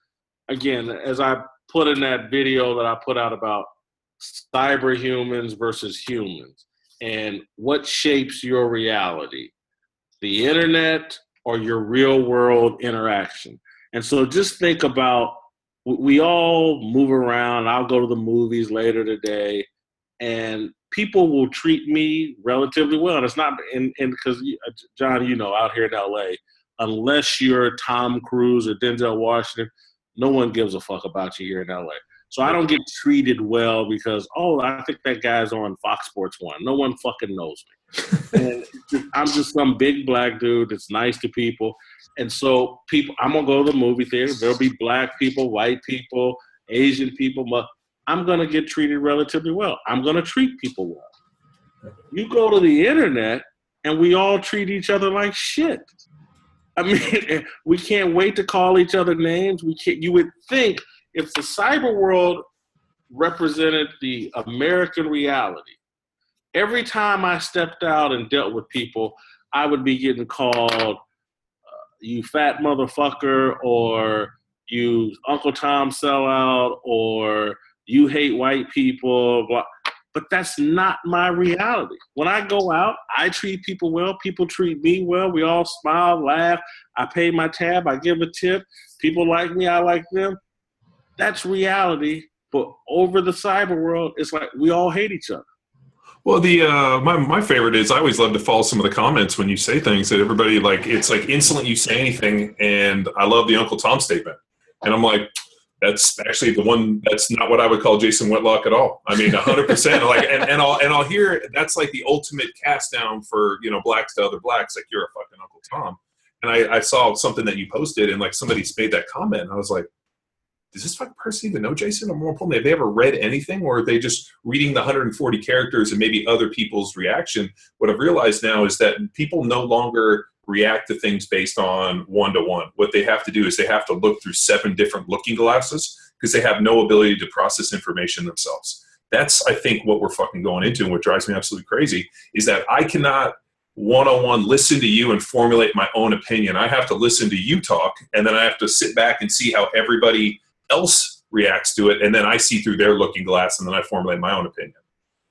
D: again, as I put in that video that I put out about cyber humans versus humans and what shapes your reality the internet or your real world interaction? And so just think about we all move around. I'll go to the movies later today and people will treat me relatively well. And it's not and because uh, john you know out here in la unless you're tom cruise or denzel washington no one gives a fuck about you here in la so I don't get treated well because oh I think that guy's on Fox Sports One. No one fucking knows me. and I'm just some big black dude that's nice to people. And so people, I'm gonna go to the movie theater. There'll be black people, white people, Asian people, but I'm gonna get treated relatively well. I'm gonna treat people well. You go to the internet and we all treat each other like shit. I mean, we can't wait to call each other names. We can't. You would think if the cyber world represented the American reality, every time I stepped out and dealt with people, I would be getting called uh, "you fat motherfucker" or "you Uncle Tom sellout" or "you hate white people." Blah. But that's not my reality. When I go out, I treat people well. People treat me well. We all smile, laugh. I pay my tab. I give a tip. People like me. I like them. That's reality. But over the cyber world, it's like we all hate each other.
E: Well, the uh, my my favorite is I always love to follow some of the comments when you say things that everybody like. It's like insolent you say anything, and I love the Uncle Tom statement, and I'm like, that's actually the one that's not what I would call Jason Whitlock at all. I mean, 100 percent. Like, and, and I'll and I'll hear that's like the ultimate cast down for you know blacks to other blacks. Like, you're a fucking Uncle Tom. And I, I saw something that you posted, and like somebody made that comment, and I was like, does this person even know Jason? Or more importantly, have they ever read anything, or are they just reading the 140 characters and maybe other people's reaction? What I've realized now is that people no longer react to things based on one to one. What they have to do is they have to look through seven different looking glasses because they have no ability to process information themselves. That's, I think, what we're fucking going into, and what drives me absolutely crazy is that I cannot one on one listen to you and formulate my own opinion. I have to listen to you talk, and then I have to sit back and see how everybody else reacts to it, and then I see through their looking glass, and then I formulate my own opinion.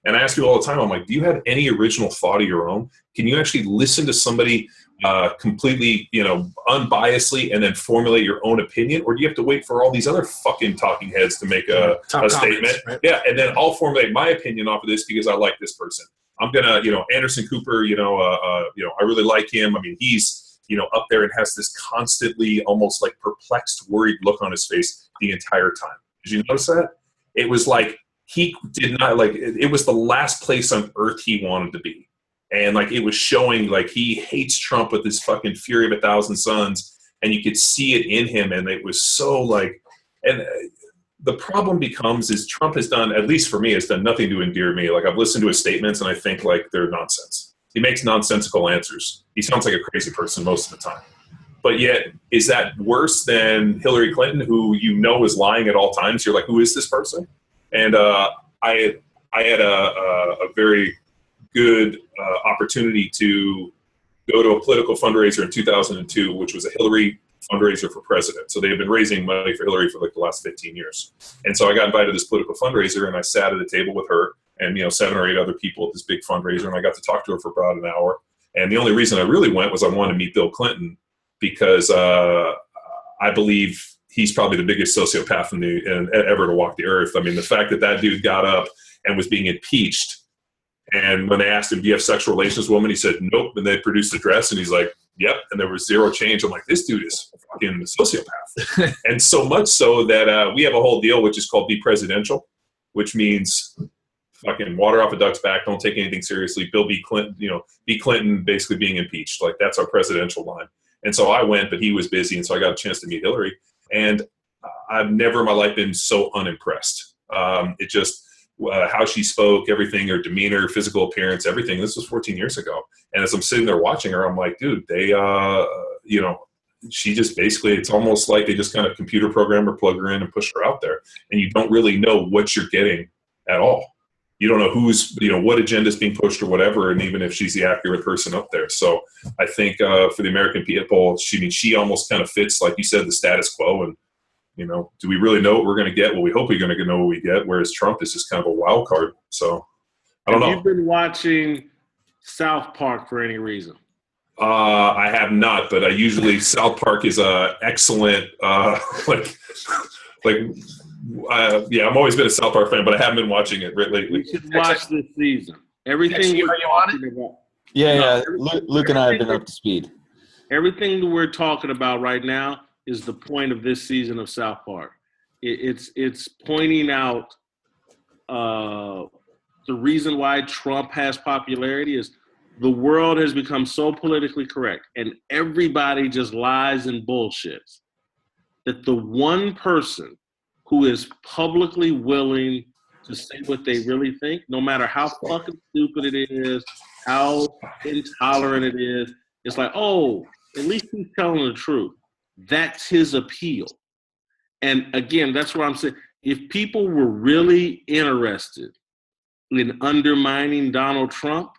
E: And I ask you all the time, I'm like, do you have any original thought of your own? Can you actually listen to somebody uh, completely, you know, unbiasedly, and then formulate your own opinion, or do you have to wait for all these other fucking talking heads to make a, a statement? Right? Yeah, and then I'll formulate my opinion off of this because I like this person. I'm gonna, you know, Anderson Cooper, you know, uh, uh, you know, I really like him. I mean, he's, you know, up there and has this constantly, almost like perplexed, worried look on his face the entire time. Did you notice that? It was like he did not like. It was the last place on earth he wanted to be and like it was showing like he hates Trump with this fucking fury of a thousand suns, and you could see it in him, and it was so like, and uh, the problem becomes is Trump has done at least for me has done nothing to endear me. Like I've listened to his statements, and I think like they're nonsense. He makes nonsensical answers. He sounds like a crazy person most of the time. But yet, is that worse than Hillary Clinton, who you know is lying at all times? You're like, who is this person? And uh, I, I had a, a, a very good uh, opportunity to go to a political fundraiser in 2002, which was a Hillary fundraiser for president. So they had been raising money for Hillary for like the last 15 years. And so I got invited to this political fundraiser and I sat at a table with her and, you know, seven or eight other people at this big fundraiser. And I got to talk to her for about an hour. And the only reason I really went was I wanted to meet Bill Clinton because uh, I believe he's probably the biggest sociopath in the in, ever to walk the earth. I mean, the fact that that dude got up and was being impeached and when they asked him, "Do you have sexual relations with women?" he said, "Nope." And they produced the dress, and he's like, "Yep." And there was zero change. I'm like, "This dude is fucking a sociopath." and so much so that uh, we have a whole deal which is called "Be Presidential," which means fucking water off a duck's back. Don't take anything seriously. Bill B. Clinton, you know, B. Clinton basically being impeached. Like that's our presidential line. And so I went, but he was busy, and so I got a chance to meet Hillary. And I've never in my life been so unimpressed. Um, it just uh, how she spoke, everything, her demeanor, physical appearance, everything. This was 14 years ago. And as I'm sitting there watching her, I'm like, dude, they, uh, you know, she just basically, it's almost like they just kind of computer program or plug her in and push her out there. And you don't really know what you're getting at all. You don't know who's, you know, what agenda is being pushed or whatever, and even if she's the accurate person up there. So I think uh, for the American people, she I mean she almost kind of fits, like you said, the status quo, and you know, do we really know what we're going to get? Well, we hope we're going to know what we get. Whereas Trump is just kind of a wild card. So I don't
D: have
E: know.
D: You've been watching South Park for any reason?
E: Uh, I have not, but I usually South Park is a excellent uh, like like uh, yeah. I'm always been a South Park fan, but I haven't been watching it lately.
D: We should watch this season. Everything we're talking about.
C: Yeah, yeah. Luke, Luke and I have been up to speed.
D: Everything that we're talking about right now is the point of this season of South Park. It, it's it's pointing out uh, the reason why Trump has popularity is the world has become so politically correct, and everybody just lies and bullshits. That the one person who is publicly willing to say what they really think, no matter how fucking stupid it is, how intolerant it is, it's like, oh, At least he's telling the truth. That's his appeal. And again, that's what I'm saying. If people were really interested in undermining Donald Trump,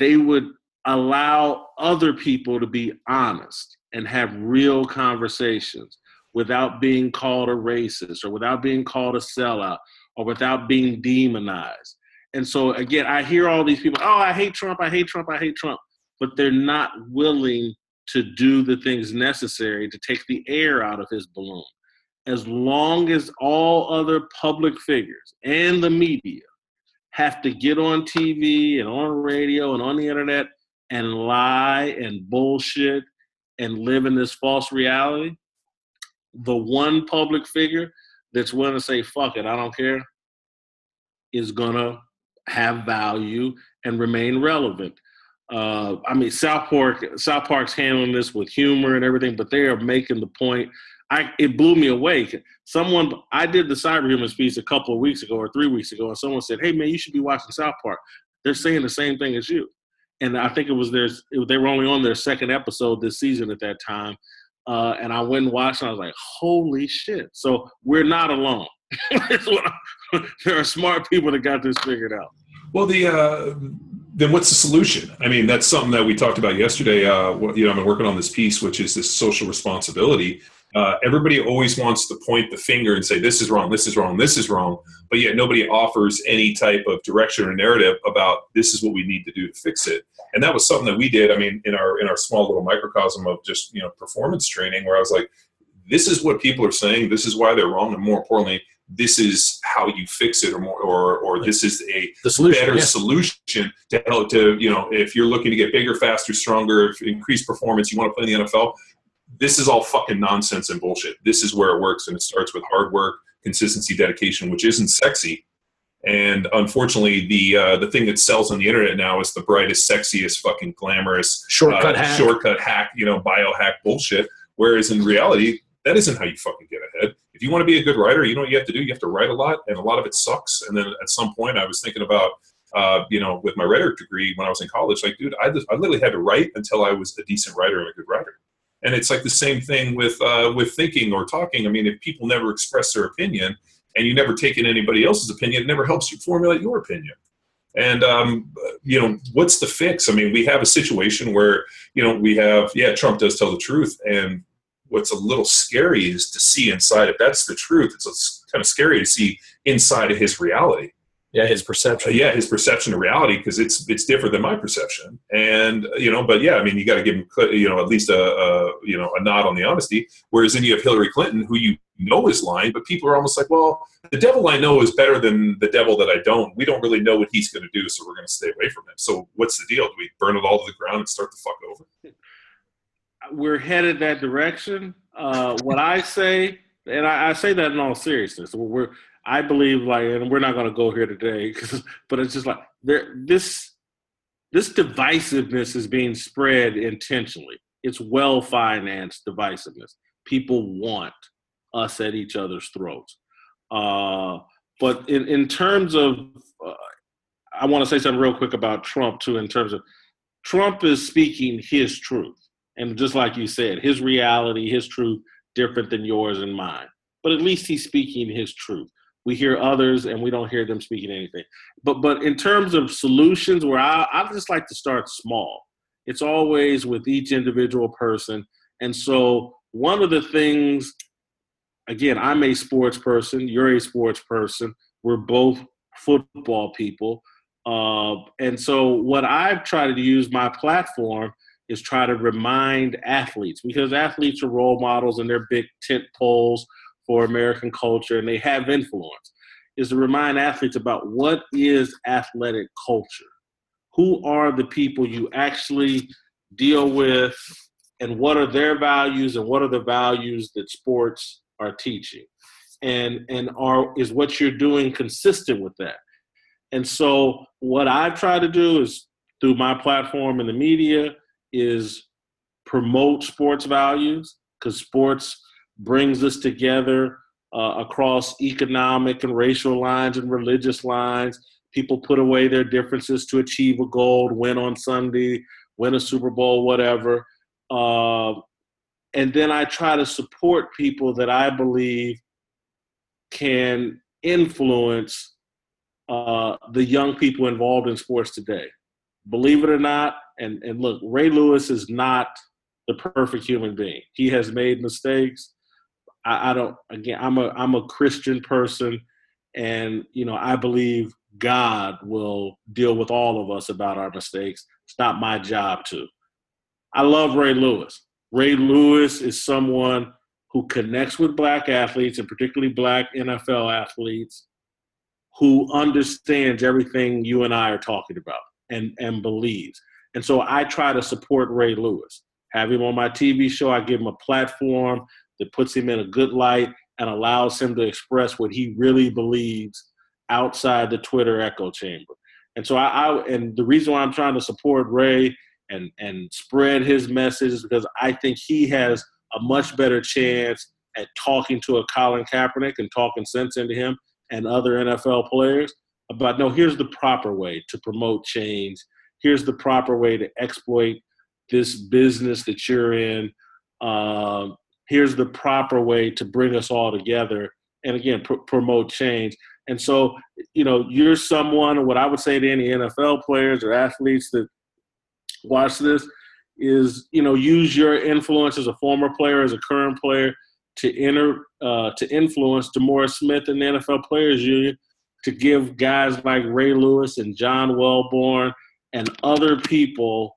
D: they would allow other people to be honest and have real conversations without being called a racist or without being called a sellout or without being demonized. And so again, I hear all these people, oh, I hate Trump, I hate Trump, I hate Trump, but they're not willing to do the things necessary to take the air out of his balloon. As long as all other public figures and the media have to get on TV and on radio and on the internet and lie and bullshit and live in this false reality, the one public figure that's willing to say, fuck it, I don't care, is gonna have value and remain relevant. Uh, I mean, South Park, South Park's handling this with humor and everything, but they are making the point. I it blew me away. Someone I did the cyberhuman piece a couple of weeks ago or three weeks ago, and someone said, "Hey man, you should be watching South Park." They're saying the same thing as you, and I think it was their they were only on their second episode this season at that time, uh, and I went and watched, and I was like, "Holy shit!" So we're not alone. there are smart people that got this figured out.
E: Well, the uh, then what's the solution? I mean, that's something that we talked about yesterday. Uh, you know, I've been working on this piece, which is this social responsibility. Uh, everybody always wants to point the finger and say this is wrong, this is wrong, this is wrong, but yet nobody offers any type of direction or narrative about this is what we need to do to fix it. And that was something that we did. I mean, in our in our small little microcosm of just you know performance training, where I was like, this is what people are saying, this is why they're wrong, and more importantly, this is how you fix it or more, or, or this is a
B: solution,
E: better
B: yeah.
E: solution to help to you know if you're looking to get bigger faster stronger increase performance you want to play in the nfl this is all fucking nonsense and bullshit this is where it works and it starts with hard work consistency dedication which isn't sexy and unfortunately the uh, the thing that sells on the internet now is the brightest sexiest fucking glamorous
B: Shortcut
E: uh,
B: hack.
E: shortcut hack you know biohack bullshit whereas in reality that isn't how you fucking get ahead. If you want to be a good writer, you know what you have to do? You have to write a lot, and a lot of it sucks. And then at some point, I was thinking about, uh, you know, with my rhetoric degree when I was in college, like, dude, I, just, I literally had to write until I was a decent writer and a good writer. And it's like the same thing with uh, with thinking or talking. I mean, if people never express their opinion and you never take in anybody else's opinion, it never helps you formulate your opinion. And um, you know, what's the fix? I mean, we have a situation where you know we have yeah, Trump does tell the truth, and what's a little scary is to see inside. If that's the truth, it's kind of scary to see inside of his reality.
B: Yeah, his
E: Uh,
B: perception.
E: yeah, his perception of reality because it's it's different than my perception. And you know, but yeah, I mean, you got to give him you know at least a, a you know a nod on the honesty. Whereas then you have Hillary Clinton, who you know is lying, but people are almost like, well, the devil I know is better than the devil that I don't. We don't really know what he's going to do, so we're going to stay away from him. So what's the deal? Do we burn it all to the ground and start the fuck over?
D: we're headed that direction. Uh, what I say, and I, I, say that in all seriousness, we're I believe like, and we're not going to go here today, but it's just like there this this divisiveness is being spread intentionally. It's well financed divisiveness. People want us at each other's throats. Uh, but in, in terms of, uh, I want to say something real quick about Trump too. In terms of Trump is speaking his truth and just like you said, his reality, his truth, different than yours and mine. But at least he's speaking his truth. We hear others, and we don't hear them speaking anything. But but in terms of solutions, where I, I just like to start small. It's always with each individual person. And so one of the things, again, I'm a sports person. You're a sports person. We're both football people. Uh, and so what I've tried to use my platform is try to remind athletes because athletes are role models and they're big tent poles for American culture and they have influence. Is to remind athletes about what is athletic culture? Who are the people you actually deal with and what are their values and what are the values that sports are teaching? And and are is what you're doing consistent with that? And so what I try to do is through my platform in the media, is promote sports values because sports brings us together uh, across economic and racial lines and religious lines. People put away their differences to achieve a goal, win on Sunday, win a Super Bowl, whatever. uh, and then I try to support people that I believe can influence uh, the young people involved in sports today. Believe it or not, and, and look, Ray Lewis is not the perfect human being. He has made mistakes. I, I don't. Again, I'm a I'm a Christian person, and you know I believe God will deal with all of us about our mistakes. It's not my job to. I love Ray Lewis. Ray Lewis is someone who connects with black athletes and particularly black NFL athletes who understands everything you and I are talking about and, and believes. And so I try to support Ray Lewis. Have him on my TV show. I give him a platform that puts him in a good light and allows him to express what he really believes outside the Twitter echo chamber. And so I, I and the reason why I'm trying to support Ray and and spread his message is because I think he has a much better chance at talking to a Colin Kaepernick and talking sense into him and other NFL players about no, here's the proper way to promote change. Here's the proper way to exploit this business that you're in. Uh, here's the proper way to bring us all together and again pr- promote change. And so, you know, you're someone. What I would say to any NFL players or athletes that watch this is, you know, use your influence as a former player, as a current player, to enter uh, to influence DeMaurice Smith and the NFL Players Union to give guys like Ray Lewis and John Welbourn and other people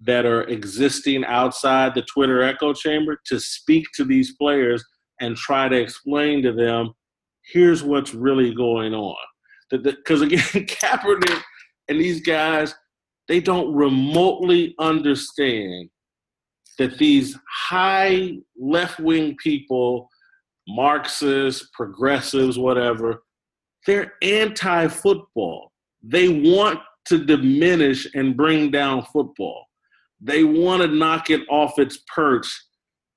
D: that are existing outside the Twitter echo chamber to speak to these players and try to explain to them here's what's really going on. Because again, Kaepernick and these guys, they don't remotely understand that these high left wing people, Marxists, progressives, whatever, they're anti football. They want to diminish and bring down football. They want to knock it off its perch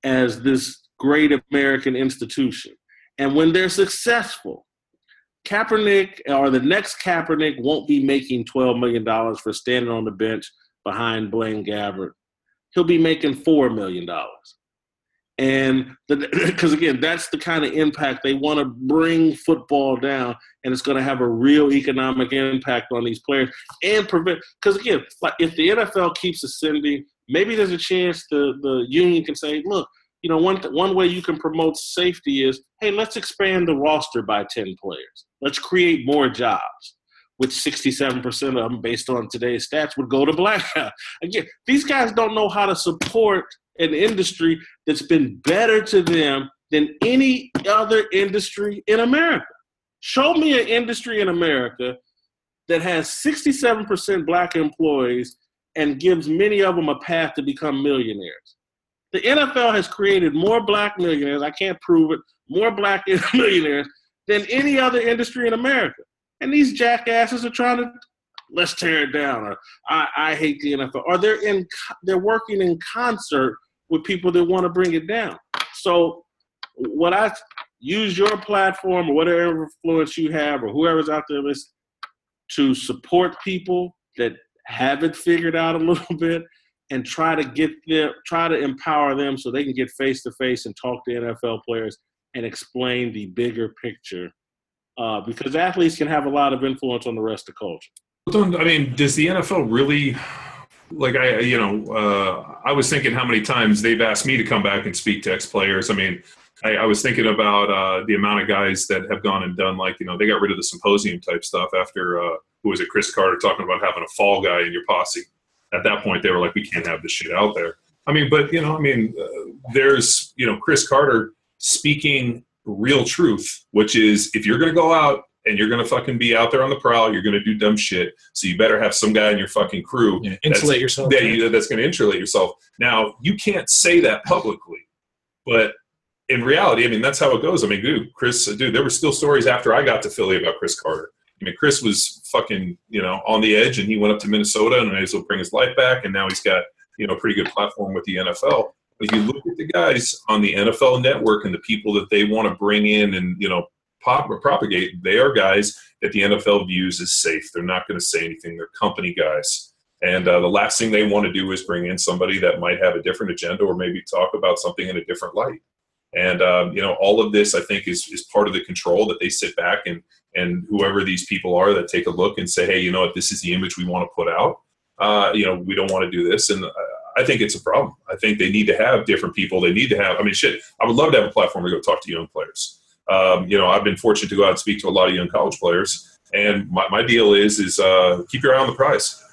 D: as this great American institution. And when they're successful, Kaepernick or the next Kaepernick won't be making $12 million for standing on the bench behind Blaine Gabbert he'll be making four million dollars. And because again, that's the kind of impact they want to bring football down, and it's going to have a real economic impact on these players and prevent. Because again, like if the NFL keeps ascending, maybe there's a chance the the union can say, look, you know, one one way you can promote safety is, hey, let's expand the roster by ten players. Let's create more jobs which 67% of them, based on today's stats, would go to black. Again, these guys don't know how to support an industry that's been better to them than any other industry in America. Show me an industry in America that has 67% black employees and gives many of them a path to become millionaires. The NFL has created more black millionaires, I can't prove it, more black millionaires than any other industry in America. And these jackasses are trying to let's tear it down, or I, I hate the NFL, or they're in they're working in concert with people that want to bring it down. So what I use your platform or whatever influence you have or whoever's out there is to support people that haven't figured out a little bit and try to get them try to empower them so they can get face to face and talk to NFL players and explain the bigger picture uh, because athletes can have a lot of influence on the rest of culture.
E: I mean, does the NFL really? Like I, you know, uh, I was thinking how many times they've asked me to come back and speak to ex players. I mean, I, I, was thinking about uh, the amount of guys that have gone and done like you know they got rid of the symposium type stuff after uh, who was it Cris Carter talking about having a fall guy in your posse. At that point, they were like, we can't have this shit out there. I mean, but you know, I mean, uh, there's you know Cris Carter speaking real truth, which is if you're going to go out and you're going to fucking be out there on the prowl, you're going to do dumb shit. So you better have some guy in your fucking crew
B: yeah, insulate yourself.
E: That, you, that's going to insulate yourself. Now you can't say that publicly, but in reality, I mean that's how it goes. I mean, dude, Cris, dude, there were still stories after I got to Philly about Cris Carter. I mean, Cris was fucking you know on the edge, and he went up to Minnesota and was able to bring his life back, and now he's got you know a pretty good platform with the NFL if you look at the guys on the NFL network and the people that they want to bring in and you know pop propagate, they are guys that the NFL views as safe. They're not going to say anything. They're company guys. And uh, the last thing they want to do is bring in somebody that might have a different agenda or maybe talk about something in a different light. And um, you know, all of this I think is is part of the control that they sit back and and whoever these people are that take a look and say, hey, you know what, this is the image we want to put out. Uh, you know, we don't want to do this, and I think it's a problem. I think they need to have different people. They need to have. I mean, shit. I would love to have a platform to go talk to young players. Um, you know, I've been fortunate to go out and speak to a lot of young college players, and my, my deal is is uh, keep your eye on the prize.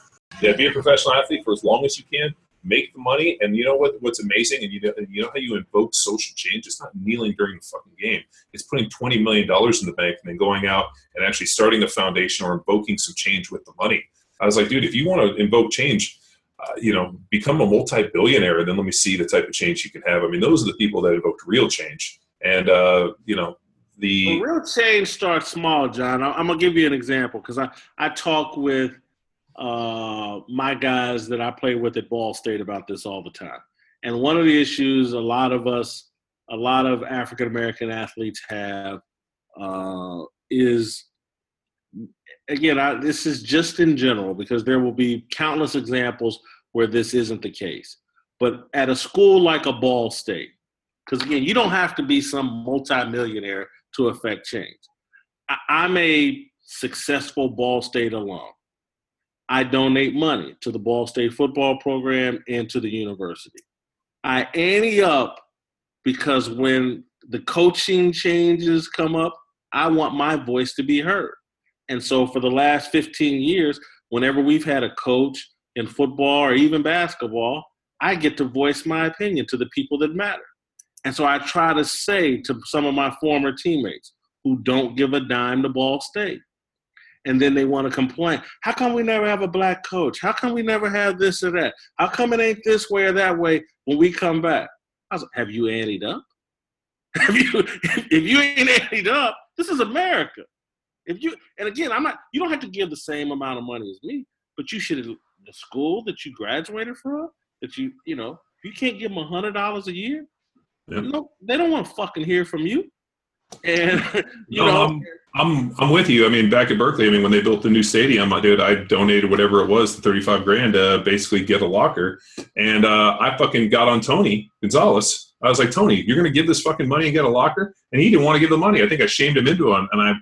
E: Yeah, be a professional athlete for as long as you can make the money. And you know what? What's amazing, and you know, you know how you invoke social change. It's not kneeling during the fucking game. It's putting twenty million dollars in the bank and then going out and actually starting a foundation or invoking some change with the money. I was like, dude, if you want to invoke change, uh, you know, become a multi-billionaire, and then let me see the type of change you can have. I mean, those are the people that invoked real change, and uh, you know, the
D: real change starts small, John. I'm gonna give you an example because I I talk with uh, my guys that I play with at Ball State about this all the time. And one of the issues a lot of us, a lot of African American athletes have uh, is, again, I, this is just in general because there will be countless examples where this isn't the case. But at a school like a Ball State, because again, you don't have to be some multimillionaire to affect change. I, I'm a successful Ball State alum. I donate money to the Ball State football program and to the university. I ante up because when the coaching changes come up, I want my voice to be heard. And so for the last 15 years, whenever we've had a coach in football or even basketball, I get to voice my opinion to the people that matter. And so I try to say to some of my former teammates who don't give a dime to Ball State, and then they want to complain. How come we never have a black coach? How come we never have this or that? How come it ain't this way or that way when we come back? I was like, have you anteed up? Have you, if you ain't anteed up, this is America. If you and again, I'm not. You don't have to give the same amount of money as me, but you should the school that you graduated from. That you you know you can't give them a hundred dollars a year. Yep. No, they don't want to fucking hear from you. And you no,
E: know, I'm, I'm I'm with you. I mean, back at Berkeley, I mean, when they built the new stadium, I did. I donated whatever it was, the 35 grand, to basically get a locker. And uh, I fucking got on Tony Gonzalez. I was like, Tony, you're going to give this fucking money and get a locker? And he didn't want to give the money. I think I shamed him into it, and I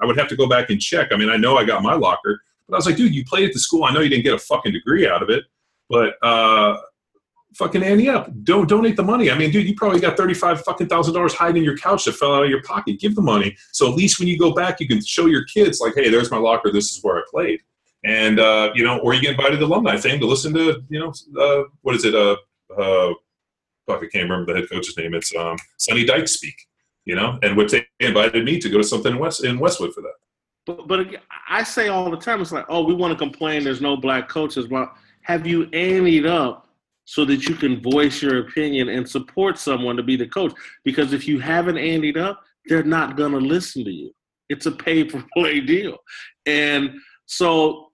E: I would have to go back and check. I mean, I know I got my locker, but I was like, dude, you played at the school. I know you didn't get a fucking degree out of it, but uh, fucking ante up. Don't donate the money. I mean, dude, you probably got thirty-five fucking thousand dollars hiding in your couch that fell out of your pocket. Give the money, so at least when you go back, you can show your kids like, hey, there's my locker. This is where I played, and uh, you know, or you get invited to the alumni thing to listen to, you know, uh, what is it? Uh, uh, fuck, I can't remember the head coach's name. It's um, Sonny Dykes speak. You know, and what they invited me to go to something in West in Westwood for that.
D: But but I say all the time, it's like, oh, we want to complain. There's no black coaches. Well, have you anteed up? So that you can voice your opinion and support someone to be the coach. Because if you haven't anteed up, they're not going to listen to you. It's a pay for play deal. And so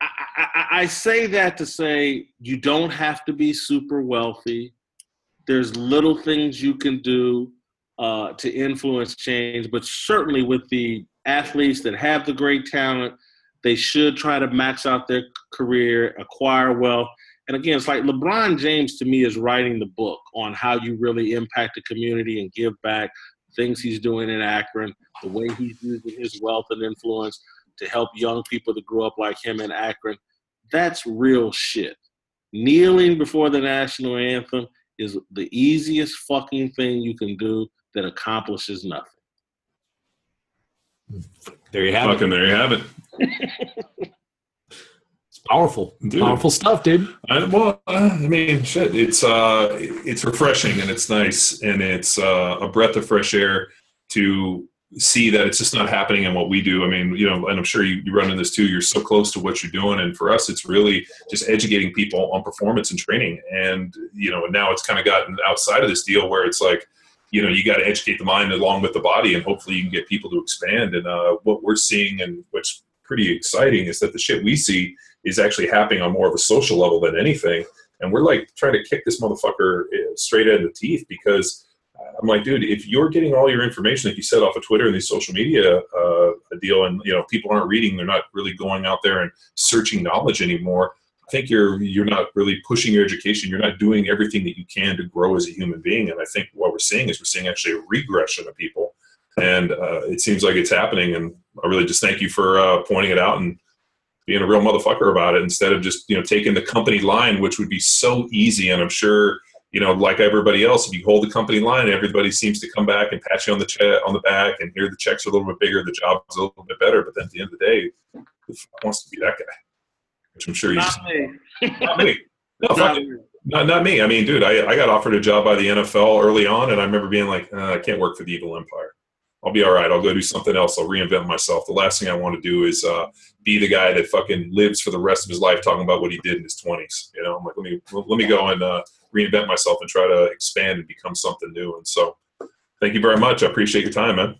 D: I, I, I, say that to say you don't have to be super wealthy. There's little things you can do uh, to influence change, but certainly with the athletes that have the great talent, they should try to max out their career, acquire wealth, and again, it's like LeBron James to me is writing the book on how you really impact the community and give back things he's doing in Akron, the way he's using his wealth and influence to help young people to grow up like him in Akron. That's real shit. Kneeling before the national anthem is the easiest fucking thing you can do that accomplishes nothing.
B: There you have
E: fucking
B: it.
E: there you have it.
B: powerful, dude. powerful stuff, dude.
E: I, well, I mean, shit, it's uh, it's refreshing and it's nice and it's uh, a breath of fresh air to see that it's just not happening in what we do. I mean, you know, and I'm sure you, you run in this too. You're so close to what you're doing, and for us, it's really just educating people on performance and training. And you know, now it's kind of gotten outside of this deal where it's like, you know, you got to educate the mind along with the body, and hopefully you can get people to expand. And uh, what we're seeing, and what's pretty exciting, is that the shit we see is actually happening on more of a social level than anything. And we're like trying to kick this motherfucker eh, straight in the teeth because I'm like, dude, if you're getting all your information that you set off of Twitter and these social media uh, deal, and you know people aren't reading, they're not really going out there and searching knowledge anymore. I think you're you're not really pushing your education. You're not doing everything that you can to grow as a human being. And I think what we're seeing is we're seeing actually a regression of people, and uh, it seems like it's happening. And I really just thank you for uh, pointing it out and being a real motherfucker about it instead of just you know taking the company line, which would be so easy. And I'm sure you know, like everybody else, if you hold the company line, everybody seems to come back and pat you on the che- on the back, and here the checks are a little bit bigger, the job's a little bit better. But then at the end of the day, who wants to be that guy? Which I'm sure you
D: Not me.
E: not me. No,
D: Not me.
E: not, not me. I mean, dude, I, I got offered a job by the NFL early on, and I remember being like, uh, I can't work for the evil empire. I'll be all right. I'll go do something else. I'll reinvent myself. The last thing I want to do is uh, be the guy that fucking lives for the rest of his life talking about what he did in his twenties. You know, I'm like, let me let me go and uh, reinvent myself and try to expand and become something new. And so, thank you very much. I appreciate your time, man.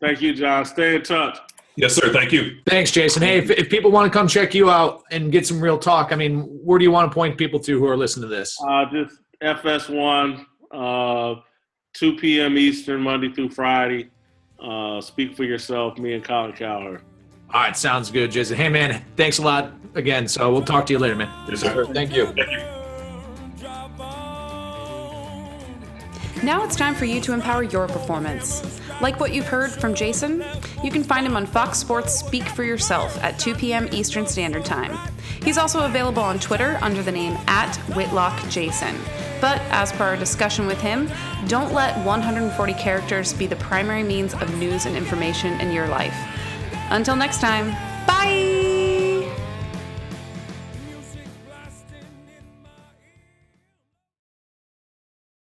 D: Thank you, John. Stay in touch.
E: Yes, sir. Thank you.
B: Thanks, Jason. Hey, if, if people want to come check you out and get some real talk, I mean, where do you want to point people to who are listening to this?
D: Uh, just FS1, uh, 2 p.m. Eastern, Monday through Friday. Uh, speak for yourself, me and Colin Cowherd.
B: All right, sounds good, Jason. Hey, man, thanks a lot again. So we'll talk to you later, man.
E: Yes, sir.
C: Thank you.
E: Thank you.
A: Now it's time for you to empower your performance. Like what you've heard from Jason, you can find him on Fox Sports Speak for Yourself at 2 p.m. Eastern Standard Time. He's also available on Twitter under the name at Whitlock Jason. But as per our discussion with him, don't let 140 characters be the primary means of news and information in your life. Until next time, bye!